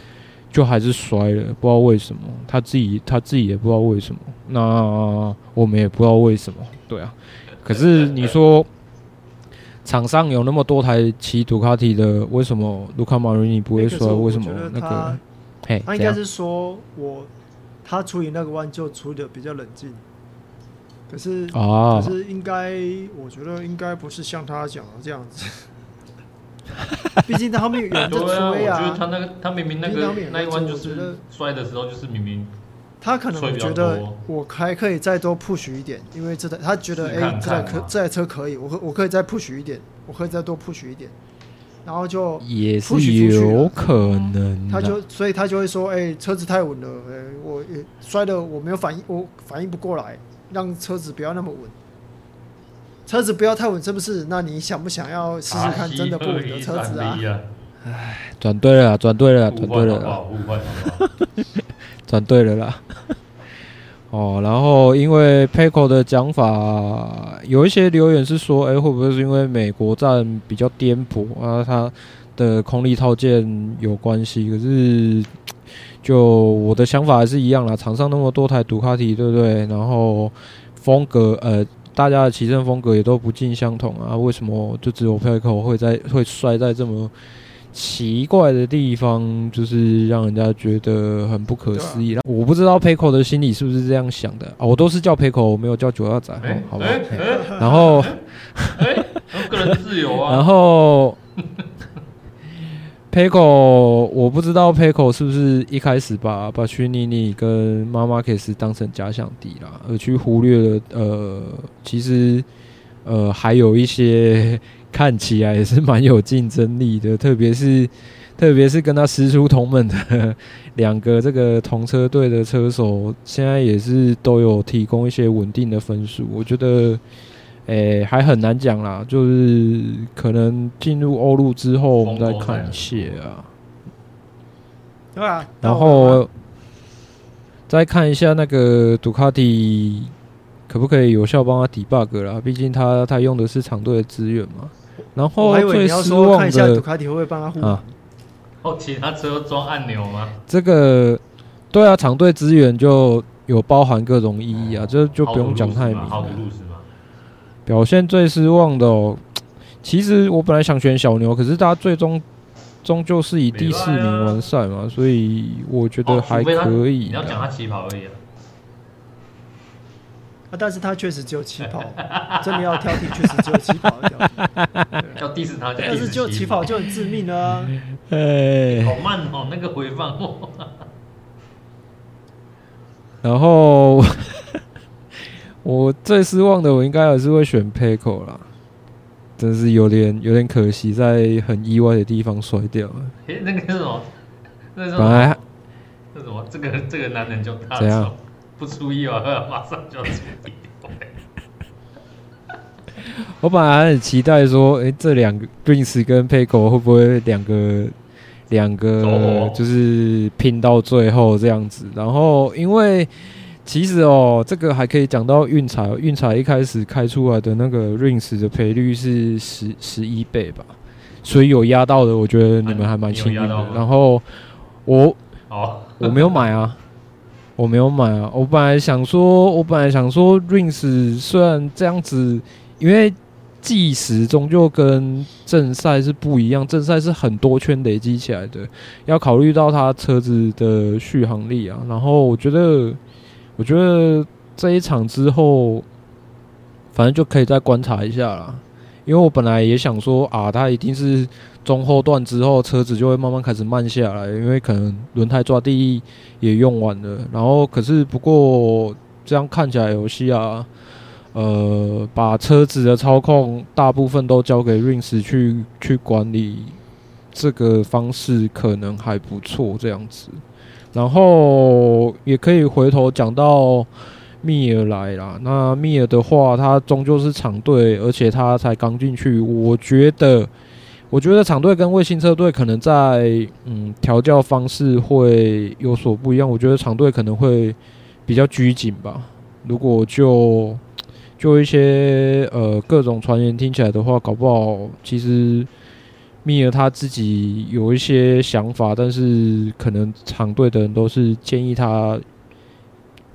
就还是摔了，不知道为什么，他自己他自己也不知道为什么，那我们也不知道为什么，对啊，可是你说场上有那么多台骑杜卡迪的，为什么卢卡马瑞尼不会摔？为什么那个？嘿，他应该是说我。他处理那个弯就处理的比较冷静，可是啊，可是应该，我觉得应该不是像他讲的这样子。毕竟他后面有人在吹啊。我觉得他那个，他明明那个那一弯就是摔的时候，就是明明他可能觉得我还可以再多 push 一点，因为这台他觉得哎、欸，这台可这台车可以，我可我可以再 push 一点，我可以再多 push 一点。然后就也是有可能，他就所以他就会说：“哎、欸，车子太稳了，哎、欸，我也摔的我没有反应，我反应不过来，让车子不要那么稳，车子不要太稳，是不是？那你想不想要试试看真的不稳的车子啊？”哎，转对了，转对了，转对了，转对了啦。哦，然后因为 PECO 的讲法，有一些留言是说，哎，会不会是因为美国站比较颠簸啊，它的空力套件有关系？可是，就我的想法还是一样啦，场上那么多台杜卡迪，对不对？然后风格，呃，大家的骑乘风格也都不尽相同啊，为什么就只有 PECO 会在会摔在这么？奇怪的地方就是让人家觉得很不可思议。我不知道 Pecco 的心里是不是这样想的啊？我都是叫 Pecco，我没有叫九二仔，欸、好吧？欸欸、然后，欸、个人自由啊。然后，Pecco，我不知道 Pecco 是不是一开始把把 Bagnini 跟 Marc Marquez 当成假想敌啦，而去忽略了呃，其实呃还有一些。看起来也是蛮有竞争力的，特别是特别是跟他师出同门的两个这个同车队的车手，现在也是都有提供一些稳定的分数。我觉得，诶、欸，还很难讲啦，就是可能进入欧陆之后，我们再看一些啊。对啊，然后再看一下那个杜卡迪可不可以有效帮他 debug 啦？毕竟他他用的是厂队的资源嘛。然后最失望的，看一下杜卡迪会不会帮他护啊？哦，其他车装按钮吗？这个对啊，厂队资源就有包含各种意义啊，这就不用讲太明。好的路是吗？表现最失望的哦，其实我本来想选小牛，可是他最终终究是以第四名完赛嘛，所以我觉得还可以。你要讲他起跑而已啊。啊、但是他确实只有起跑，真的要挑剔，确实只有起跑的 挑剔。要 diss 他，但是就起跑就很致命啊！哎，好慢哦，那个回放。然后我最失望的，我应该还是会选 Pecco 啦，真是有点有点可惜，在很意外的地方摔掉了。哎，那个是什么？那什么？本来那什么？这个这个男人叫大怎样？不出意外，马上就要出。我本来很期待说，哎、欸，这两个 Rins 跟 Pecco 会不会两个两个就是拼到最后这样子？然后因为其实哦，这个还可以讲到运彩，运彩一开始开出来的那个 Rings 的赔率是十十一倍吧，所以有压到的，我觉得你们还蛮幸运的。然后我哦 我没有买啊。我没有买啊！我本来想说，我本来想说，Rins 虽然这样子，因为计时终究跟正赛是不一样，正赛是很多圈累积起来的，要考虑到他车子的续航力啊。然后我觉得，我觉得这一场之后，反正就可以再观察一下啦。因为我本来也想说啊，他一定是。中后段之后，车子就会慢慢开始慢下来，因为可能轮胎抓地也用完了。然后，可是不过这样看起来游戏啊，呃，把车子的操控大部分都交给 Rins 去去管理，这个方式可能还不错，这样子。然后也可以回头讲到密尔来啦。那密尔的话，他终究是厂队，而且他才刚进去，我觉得。我觉得厂队跟卫星车队可能在嗯调教方式会有所不一样。我觉得厂队可能会比较拘谨吧。如果就就一些呃各种传言听起来的话，搞不好其实密尔他自己有一些想法，但是可能厂队的人都是建议他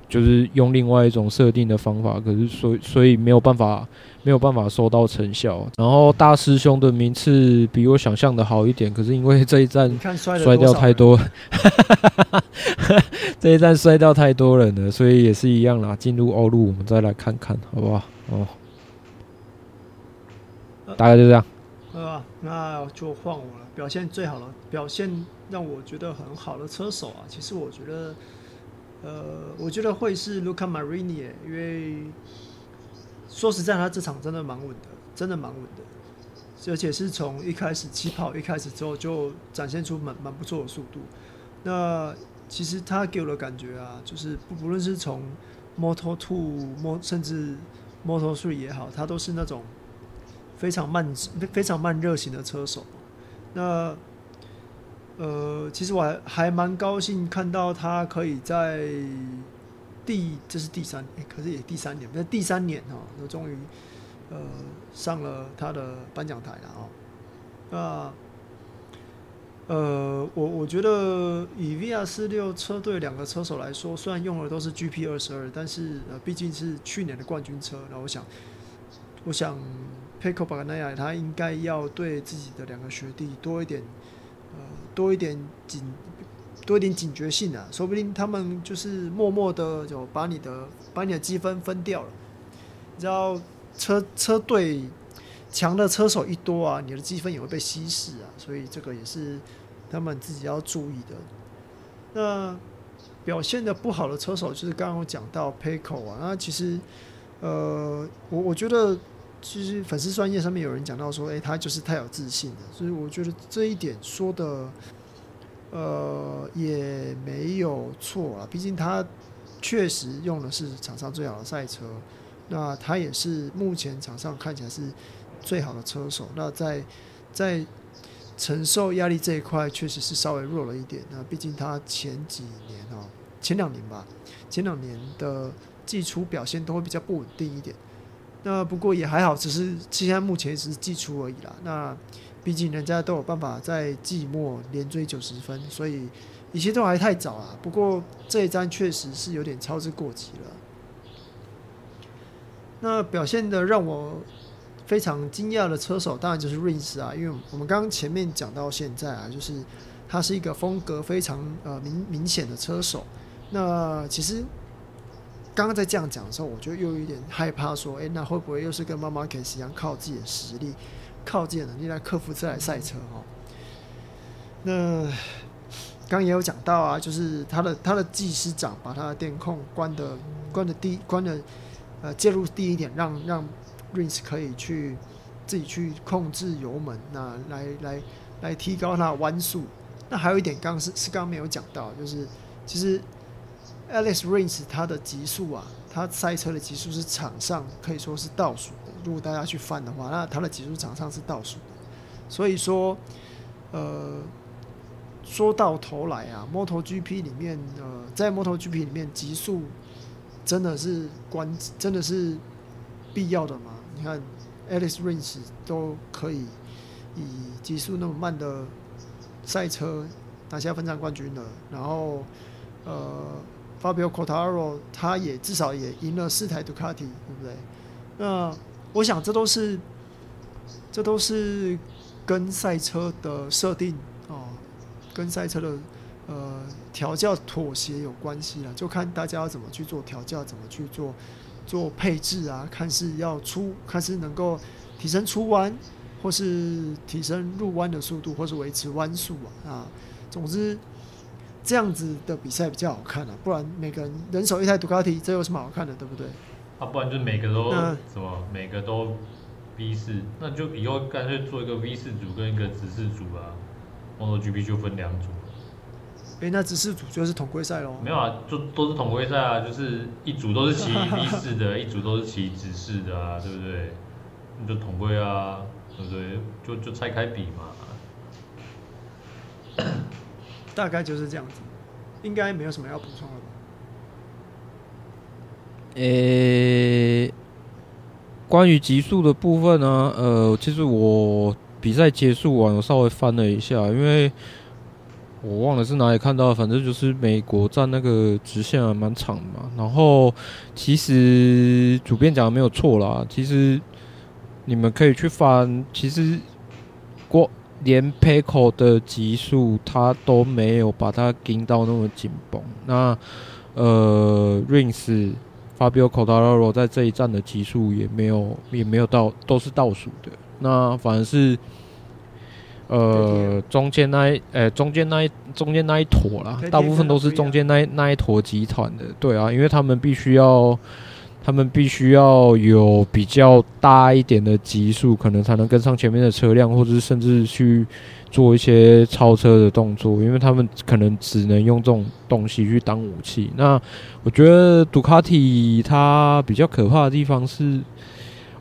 就是用另外一种设定的方法，可是所以所以没有办法。没有办法收到成效，然后大师兄的名次比我想象的好一点，可是因为这一站摔掉太多，这一站摔掉太多人了，所以也是一样啦。进入欧陆，我们再来看看，好不好？哦，大概就这样。呃，那就换我了。表现最好的，表现让我觉得很好的车手啊，其实我觉得，呃，我觉得会是 Luca Marini，因为。说实在，他这场真的蛮稳的，真的蛮稳的，而且是从一开始起跑一开始之后就展现出蛮蛮不错的速度。那其实他给我的感觉啊，就是不不论是从 Moto Two、Mo 甚至 Moto Three 也好，他都是那种非常慢、非常慢热型的车手。那呃，其实我还还蛮高兴看到他可以在。第这是第三，可是也第三年，那第三年哈，那终于呃上了他的颁奖台了哦。那呃，我我觉得以 VR 四六车队两个车手来说，虽然用的都是 GP 二十二，但是呃毕竟是去年的冠军车，那我想，我想 Pecco Bagnaia 他应该要对自己的两个学弟多一点多一点警。多一点警觉性啊，说不定他们就是默默的就把你的把你的积分分掉了。你知道车车队强的车手一多啊，你的积分也会被稀释啊，所以这个也是他们自己要注意的。那表现的不好的车手就是刚刚我讲到 Pecco 啊，那其实呃，我我觉得其实粉丝专业上面有人讲到说，诶、欸，他就是太有自信了，所以我觉得这一点说的。呃，也没有错啊，毕竟他确实用的是场上最好的赛车，那他也是目前场上看起来是最好的车手。那在在承受压力这一块，确实是稍微弱了一点。那毕竟他前几年哦，前两年吧，前两年的季初表现都会比较不稳定一点。那不过也还好，只是现在目前只是季初而已啦。那毕竟人家都有办法在季末连追九十分，所以一切都还太早啊。不过这一站确实是有点操之过急了。那表现的让我非常惊讶的车手，当然就是 Rins 啊，因为我们刚刚前面讲到现在啊，就是他是一个风格非常呃明明显的车手。那其实刚刚在这样讲的时候，我就又有一点害怕，说，诶、那会不会又是跟 Marc Marquez 一样靠自己的实力？靠自己的能力来克服这台赛车哈，那刚也有讲到啊，就是他的他的技师长把他的电控关的关的低关的呃介入低一点，让让 Rins 可以去自己去控制油门，那来来来提高他的弯速。那还有一点，刚刚是是刚刚没有讲到，就是其实 Alex Rins 他的极速啊，他赛车的极速是场上可以说是倒数的。如果大家去翻的话，那他的极速场上是倒数的，所以说，呃，说到头来啊，MotoGP 里面，呃，在 MotoGP 里面，极速真的是关，真的是必要的吗？你看，Alex Rins 都可以以极速那么慢的赛车拿下分站冠军了，然后，呃，Fabio Quartararo 他也至少也赢了四台杜卡迪，对不对？那我想这都是，这都是跟赛车的设定哦，跟赛车的呃调教妥协有关系了。就看大家要怎么去做调教，怎么去做做配置啊？看是要出，看是能够提升出弯，或是提升入弯的速度，或是维持弯速啊。啊，总之，这样子的比赛比较好看啊，不然每个人人手一台杜卡迪，这有什么好看的，对不对？啊，不然就每个都什么，每个都 V 四，那就以后干脆做一个 V 四组跟一个直四组啊，MotoGP 就分两组。哎、欸，那直四组就是统规赛喽？没有啊，就都是统规赛啊，就是一组都是骑 V 四的，一组都是骑直四的啊，对不对？你就统规啊，对不对？就就拆开比嘛。大概就是这样子，应该没有什么要补充的吧？诶、关于极速的部分呢，呃，其实我比赛结束完，我稍微翻了一下，因为我忘了是哪里看到，反正就是美国站那个直线还蛮长嘛。然后其实主编讲的没有错啦，其实你们可以去翻，其实过。连 Pecco 的级数，他都没有把它盯到那么紧绷。那呃，Rings、Fabio Quartararo 在这一站的级数也没有，也没有到，都是倒数的。那反而是呃，中间那一，呃、欸，中间那一，中间那一坨啦，大部分都是中间那一那一坨集团的。对啊，因为他们必须要。他们必须要有比较大一点的极速，可能才能跟上前面的车辆，或者是甚至去做一些超车的动作，因为他们可能只能用这种东西去当武器。那我觉得杜卡迪它比较可怕的地方是，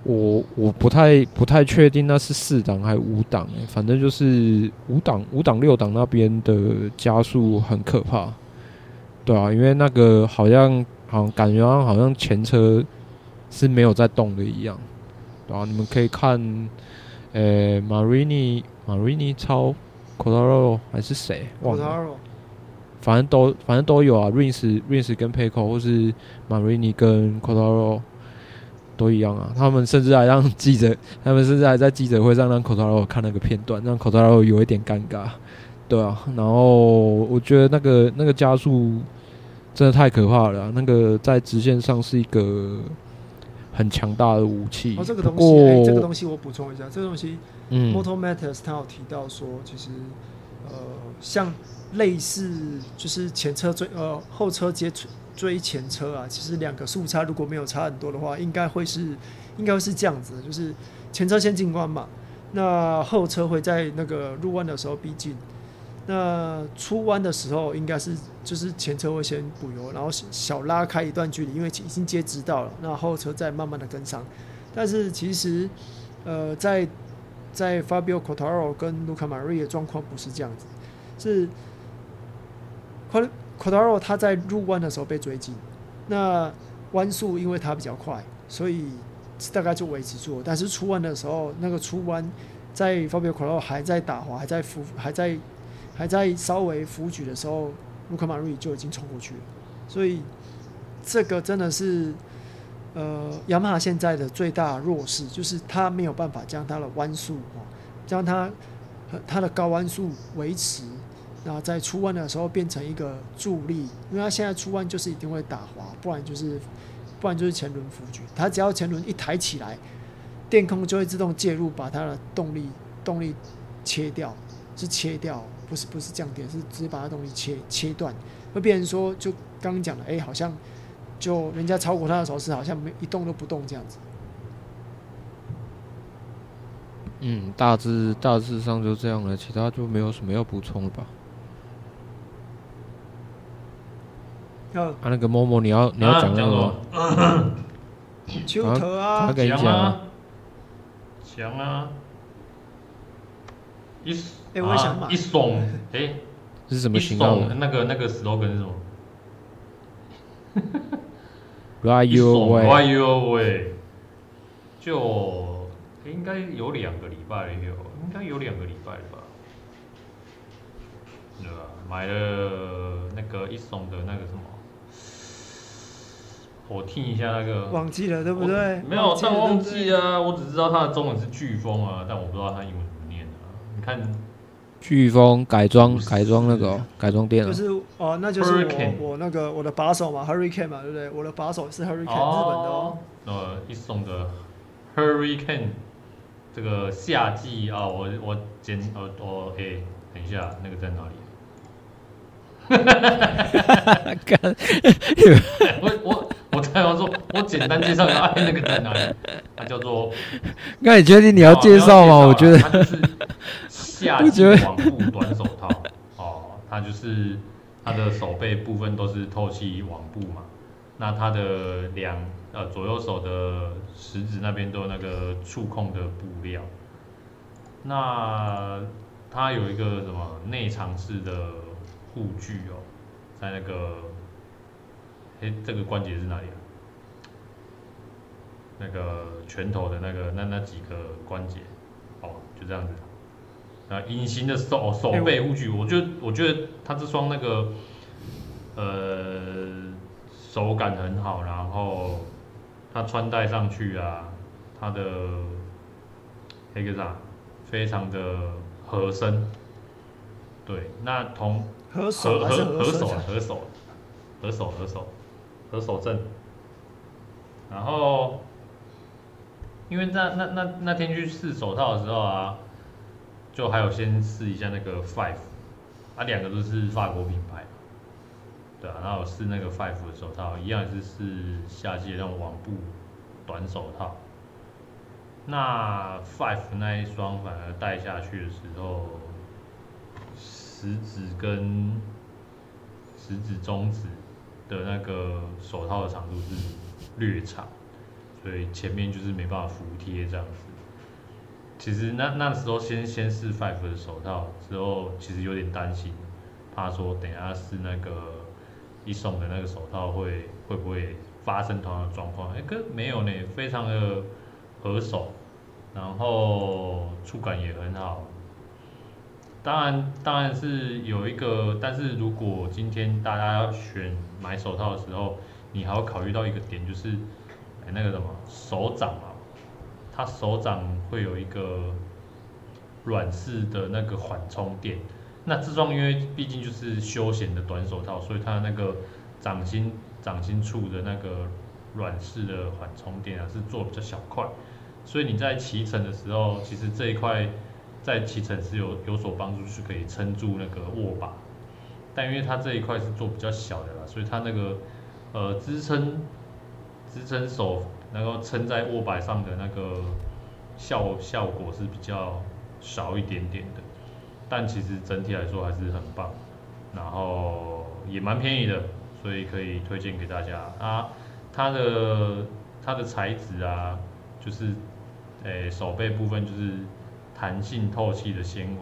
我我不太不太确定那是四档还是五档，反正就是五档五档六档那边的加速很可怕，对啊，因为那个好像。好，感觉好像前车是没有在动的一样，对吧？你们可以看，呃、欸、，Marini Marini 超 Quartararo 还是谁？忘了，反正都反正都有啊，Rins Rins 跟 Pecco 或是 Marini 跟 Quartararo 都一样啊。他们甚至还让记者，他们甚至还在记者会上让 Quartararo 看那个片段，让 Quartararo 有一点尴尬，对啊。然后我觉得那个那个加速。真的太可怕了啊，那个在直线上是一个很强大的武器。哦，这个东西，欸，这个东西我补充一下，这个东西，嗯，Moto Matters 他有提到说，其实，呃，像类似就是前车追呃后车接追前车啊，其实两个速差如果没有差很多的话，应该会是应该会是这样子，就是前车先进弯嘛，那后车会在那个入弯的时候逼近。那出弯的时候，应该是就是前车会先补油，然后小拉开一段距离，因为已经接直道了，那后车再慢慢的跟上。但是其实，呃，在在 Fabio Quartararo 跟 Luca m a r i 的状况不是这样子，是 Quartararo 他在入弯的时候被追进，那弯速因为他比较快，所以大概就维持住了。但是出弯的时候，那个出弯在 Fabio Quartararo 还在打滑，还在浮，还在。还在稍微扶举的时候，卢卡马瑞就已经冲过去了，所以这个真的是呃，雅马哈现在的最大弱势，就是它没有办法将它的弯速哦，将它它的高弯速维持，然后在出弯的时候变成一个助力，因为它现在出弯就是一定会打滑，不然就是不然就是前轮扶举，它只要前轮一抬起来，电控就会自动介入，把它的动力动力切掉，是切掉。不是不是降点，是直接把它东西切切断，会变成说，就刚刚讲的，哎、欸，好像就人家超过他的时候是好像没一动都不动这样子。嗯，大致大致上就这样了，其他就没有什么要补充了吧？啊，啊，那个某某，你要你要讲那个？丘特啊，他跟你讲啊，讲啊，一。欸、我想啊，一耸，哎、欸，是什么型号？那个那个 slogan 是什么？Ride your way，Ride your way，就、欸、应该有两个礼拜了，有应该有两个礼拜了吧？对吧？买了那个一耸的那个什么？我听一下那个，忘记了对不对？没有，但忘记啊，我只知道它的中文是飓风啊，但我不知道它英文看。飓风改装改装那个、喔、改装店就是哦，那就是我我那个我的把手嘛，Hurricane 嘛，对不对？我的把手是 Hurricane、哦、日本的哦。呃，一送的 Hurricane 这个夏季啊，我我简呃我诶、欸，等一下那个在哪里 我我我才要说，我简单介绍一下，哎，那个在哪里？它叫做。那你确定你要介绍吗？我觉得它就是夏季网布短手套。哦，它就是它的手背部分都是透气网布嘛。那它的两呃左右手的食指那边都有那个触控的布料。那它有一个什么内藏式的护具哦，在那个，哎，这个关节是哪里啊？那个拳头的那个那那几个关节，哦，就这样子。啊，隐形的手手背护具，我觉得我觉得它这双那个，呃。手感很好，然后它穿戴上去啊，它的那个啥，非常的合身。对，那同合手合合手合手合手合手合手正。然后，因为那那那那天去试手套的时候啊，就还有先试一下那个 Five，啊，两个都是法国品牌。对啊，然后试那个 Five 的手套，一样也是试夏季的那种网布短手套。那 Five 那一双反而戴下去的时候，食指跟食指中指的那个手套的长度是略长，所以前面就是没办法服帖这样子。其实那那时候先先试 Five 的手套之后，其实有点担心，怕说等下试那个。一送的那个手套会会不会发生同样的状况？哎，跟没有呢，非常的合手，然后触感也很好。当然，当然是有一个，但是如果今天大家要选买手套的时候，你还要考虑到一个点，就是哎那个什么手掌，它手掌会有一个软式的那个缓冲垫。那这双因为毕竟就是休闲的短手套，所以它那个掌心掌心处的那个软式的缓冲垫啊，是做比较小块，所以你在骑乘的时候，其实这一块在骑乘是有有所帮助，是可以撑住那个握把。但因为它这一块是做比较小的啦，所以它那个呃支撑支撑手能够撑在握把上的那个效效果是比较少一点点的。但其实整体来说还是很棒，然后也蛮便宜的，所以可以推荐给大家啊。它的它的材质啊，就是诶、手背部分就是弹性透气的纤维，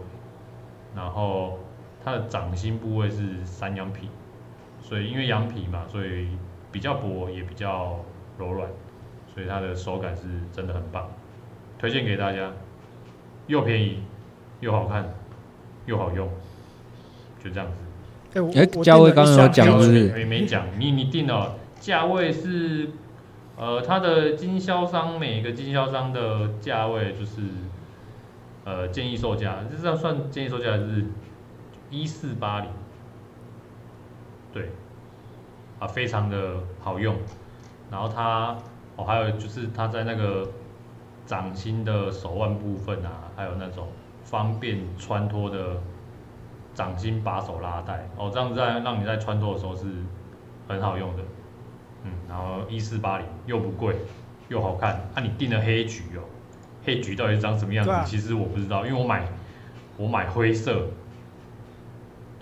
然后它的掌心部位是山羊皮，所以因为羊皮嘛，所以比较薄也比较柔软，所以它的手感是真的很棒，推荐给大家，又便宜又好看。又好用，就这样子。哎、欸，价位刚刚有讲是不是？没没讲，你你定了价位是，呃，它的经销商每个经销商的价位就是，呃，建议售价，这样算建议售价是一四八零，对，啊，非常的好用。然后它，哦，还有就是它在那个掌心的手腕部分啊，还有那种。方便穿脱的掌心把手拉带哦，这样子在让你在穿脱的时候是很好用的，嗯，然后一四八零又不贵又好看，啊，你订了黑橘哦，黑橘到底长什么样子？啊、其实我不知道，因为我买我买灰色，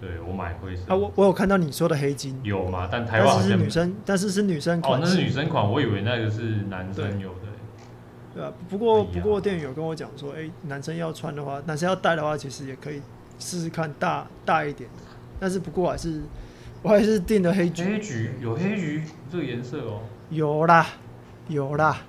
对我买灰色。啊，我我有看到你说的黑金有吗？但台湾好像是女生，但是是女生款，哦，那是女生款，我以为那个是男生有的。对啊，不过不过店员有跟我讲说，哎、欸，男生要穿的话，男生要戴的话，其实也可以试试看大大一点的。但是不过还是我还是订的黑橘。黑橘有黑橘这个颜色哦。有啦，有啦。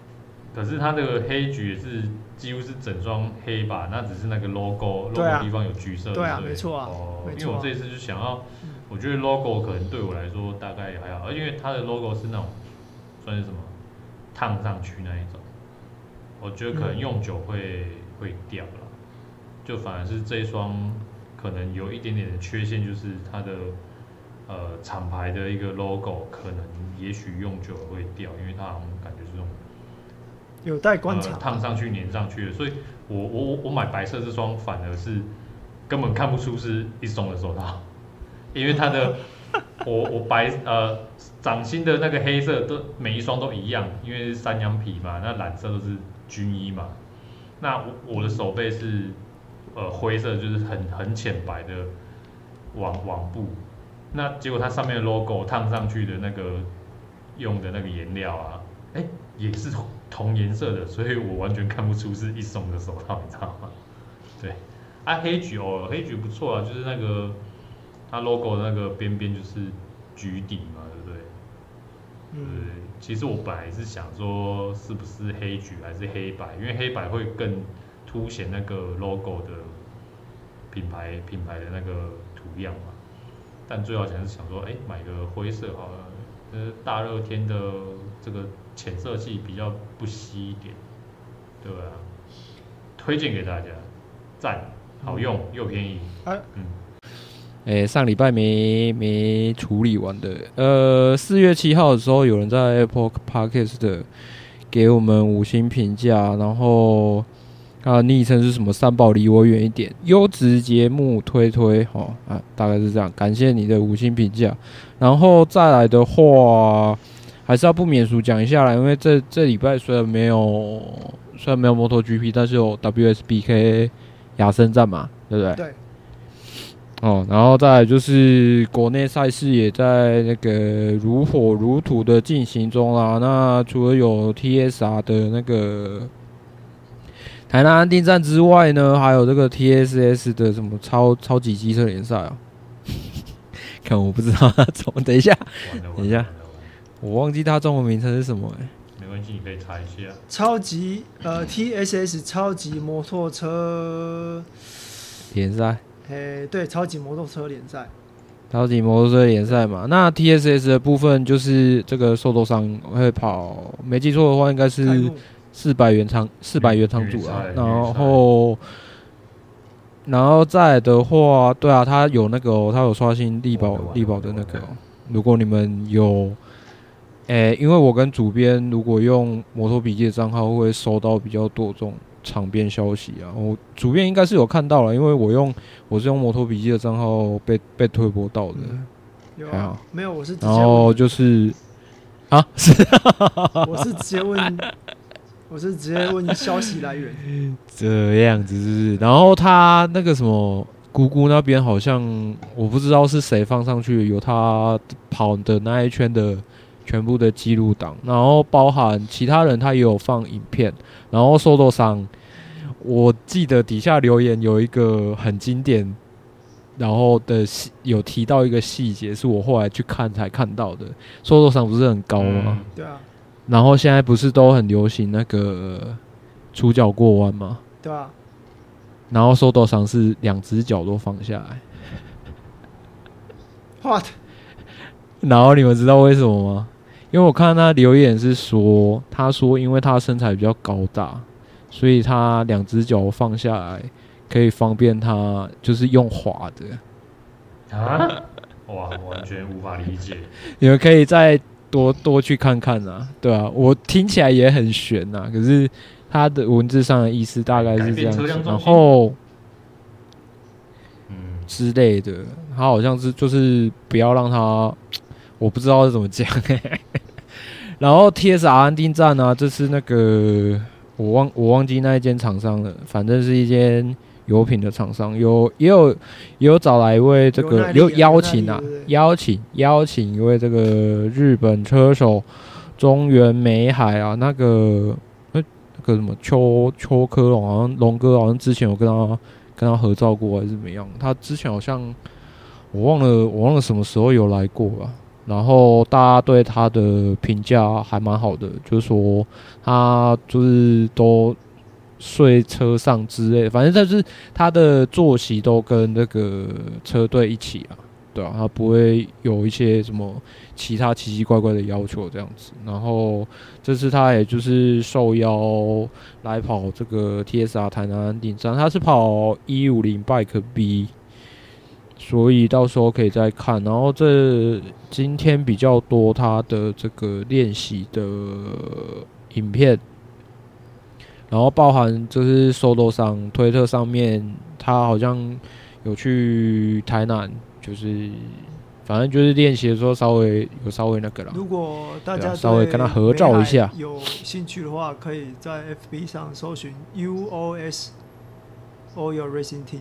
可是它这个黑橘也是几乎是整双黑吧？那只是那个 logo logo、啊、地方有橘色。对啊，没错啊。哦，因为我这次就想要，我觉得 logo 可能对我来说大概也还好，而因为它的 logo 是那种算是什么烫上去那一种。我觉得可能用久会、嗯、会掉了，就反而是这一双可能有一点点的缺陷，就是它的呃厂牌的一个 logo 可能也许用久了会掉，因为它有待观察，烫、呃、上去粘上去的，所以我我我买白色这双反而是根本看不出是一双的手套，因为它的 我我白呃掌心的那个黑色都每一双都一样，因为是山羊皮嘛，那染色都是军衣嘛。那我我的手背是呃灰色，就是很很浅白的网网布。那结果它上面的 logo 烫上去的那个用的那个颜料啊，哎、欸，也是同颜色的，所以我完全看不出是一松的手套，你知道吗？对，啊，黑橘哦，黑橘不错啊，就是那个它 logo 的那个边边就是橘底嘛，对不对？嗯。对，其实我本来是想说是不是黑橘还是黑白，因为黑白会更凸显那个 logo 的品牌品牌的那个图样嘛。但最好还是想说，哎、欸，买个灰色好了。呃，大热天的这个浅色系比较不吸一点，对吧？推荐给大家，赞，好用又便宜。嗯，哎、欸，上礼拜没没处理完的，呃，四月七号的时候，有人在 Apple Podcast 的给我们五星评价，然后。啊，昵称是什么？三宝离我远一点。优质节目推推，哦啊，大概是这样。感谢你的五星评价。然后再来的话，还是要不免俗讲一下啦，因为这这礼拜虽然没有虽然没有摩托 GP，但是有 WSBK 亚森站嘛，对不对？对。哦，然后再来就是国内赛事也在那个如火如荼的进行中啦。那除了有 TSR 的那个。台南安定站之外呢，还有这个 TSS 的什么超超级机车联赛啊？看我不知道他怎么，等一下，等一下，我忘记它中文名称是什么哎、欸。没关系，你可以查一下。超级呃 TSS 超级摩托车联赛。哎，对，超级摩托车联赛。超级摩托车联赛嘛，那 TSS 的部分就是这个受斗桑会跑，没记错的话应该是。四百原仓，四百元仓主啊，然后，然后再的话，对啊，他有那个、喔，他有刷新力宝力宝的那个、喔。如果你们有，诶、欸，因为我跟主编如果用摩托笔记的账号，会收到比较多这种场边消息啊。我主编应该是有看到了，因为我用我是用摩托笔记的账号被被推播到的。有啊，没有，我是然后就是 啊，是，我是直接问。我是直接问消息来源，这样子是不是？然后他那个什么姑姑那边好像我不知道是谁放上去，有他跑的那一圈的全部的记录档，然后包含其他人他也有放影片，然后受斗桑，我记得底下留言有一个很经典，然后的细有提到一个细节，是我后来去看才看到的，受斗桑不是很高吗？嗯、对啊。然后现在不是都很流行那个出脚过弯吗？对啊。然后受斗桑是两只脚都放下来。What？然后你们知道为什么吗？因为我看他留言是说，他说因为他身材比较高大，所以他两只脚放下来可以方便他，就是用滑的。啊？哇，完全无法理解。你们可以再。多多去看看啊，对啊，我听起来也很悬呐，可是他的文字上的意思大概是这样，然后，嗯之类的，他好像是就是不要让他，我不知道是怎么讲，然后 TSR 安定站呢，这是那个我忘我忘记那一间厂商了，反正是一间。油品的厂商有也有也有找来一位这个有邀请啊，邀请邀请一位这个日本车手中原美海啊，那个那那个什么秋秋科龙，好像龙哥好像之前有跟他跟他合照过还是怎么样？他之前好像我忘了我忘了什么时候有来过吧。然后大家对他的评价还蛮好的，就是说他就是都。睡车上之类，反正就是他的作息都跟那个车队一起啊，对啊，他不会有一些什么其他奇奇怪怪的要求这样子。然后这次他也就是受邀来跑这个 TSR 台南安定站，他是跑一五零 Bike B，所以到时候可以再看。然后这今天比较多他的这个练习的影片。然后包含就是受受上推特上面，他好像有去台南就是反正就是练习的时候稍微有稍微那个了。如果大家、啊、稍微跟他合照一下，有兴趣的话，可以在 FB 上搜寻 UOS All Your Racing Team，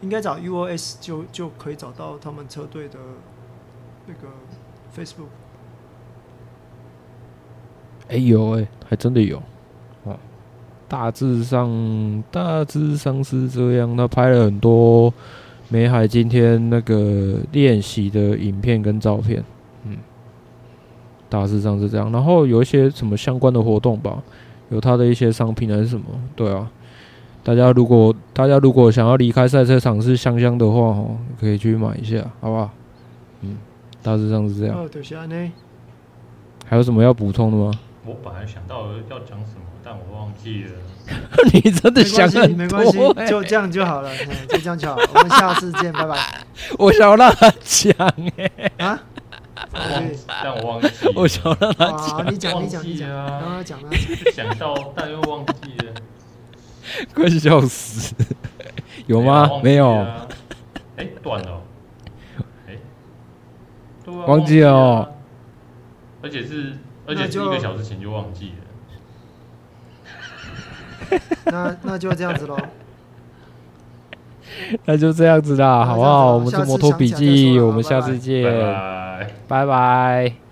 应该找 UOS 就就可以找到他们车队的那个 Facebook。哎、欸、有哎、还真的有。大致上，大致上是这样。他拍了很多美海今天那个练习的影片跟照片，嗯，大致上是这样。然后有一些什么相关的活动吧，有他的一些商品还是什么？对啊，大家如果大家如果想要离开赛车场是香香的话，哦，可以去买一下，好不好？嗯，大致上是这样。哦，就是这样。还有什么要补充的吗？我本来想到要讲什么，但我忘记了。你真的想很多、欸，没关系，就这样就好了，就这样就好。我们下次见，拜拜。我想要让他讲，哎，啊？但我忘记了。我想要让他讲、啊，你讲，你讲，你讲，让他讲啊。想到，但又忘记了，快笑死！有吗？没有。哎，断了。哎，忘记了哦。而且是。而且是一个小时前就忘记了，那那就这样子喽，那就这样子啦，好不好？我们是摩托笔记，我们下次见，拜拜。拜拜。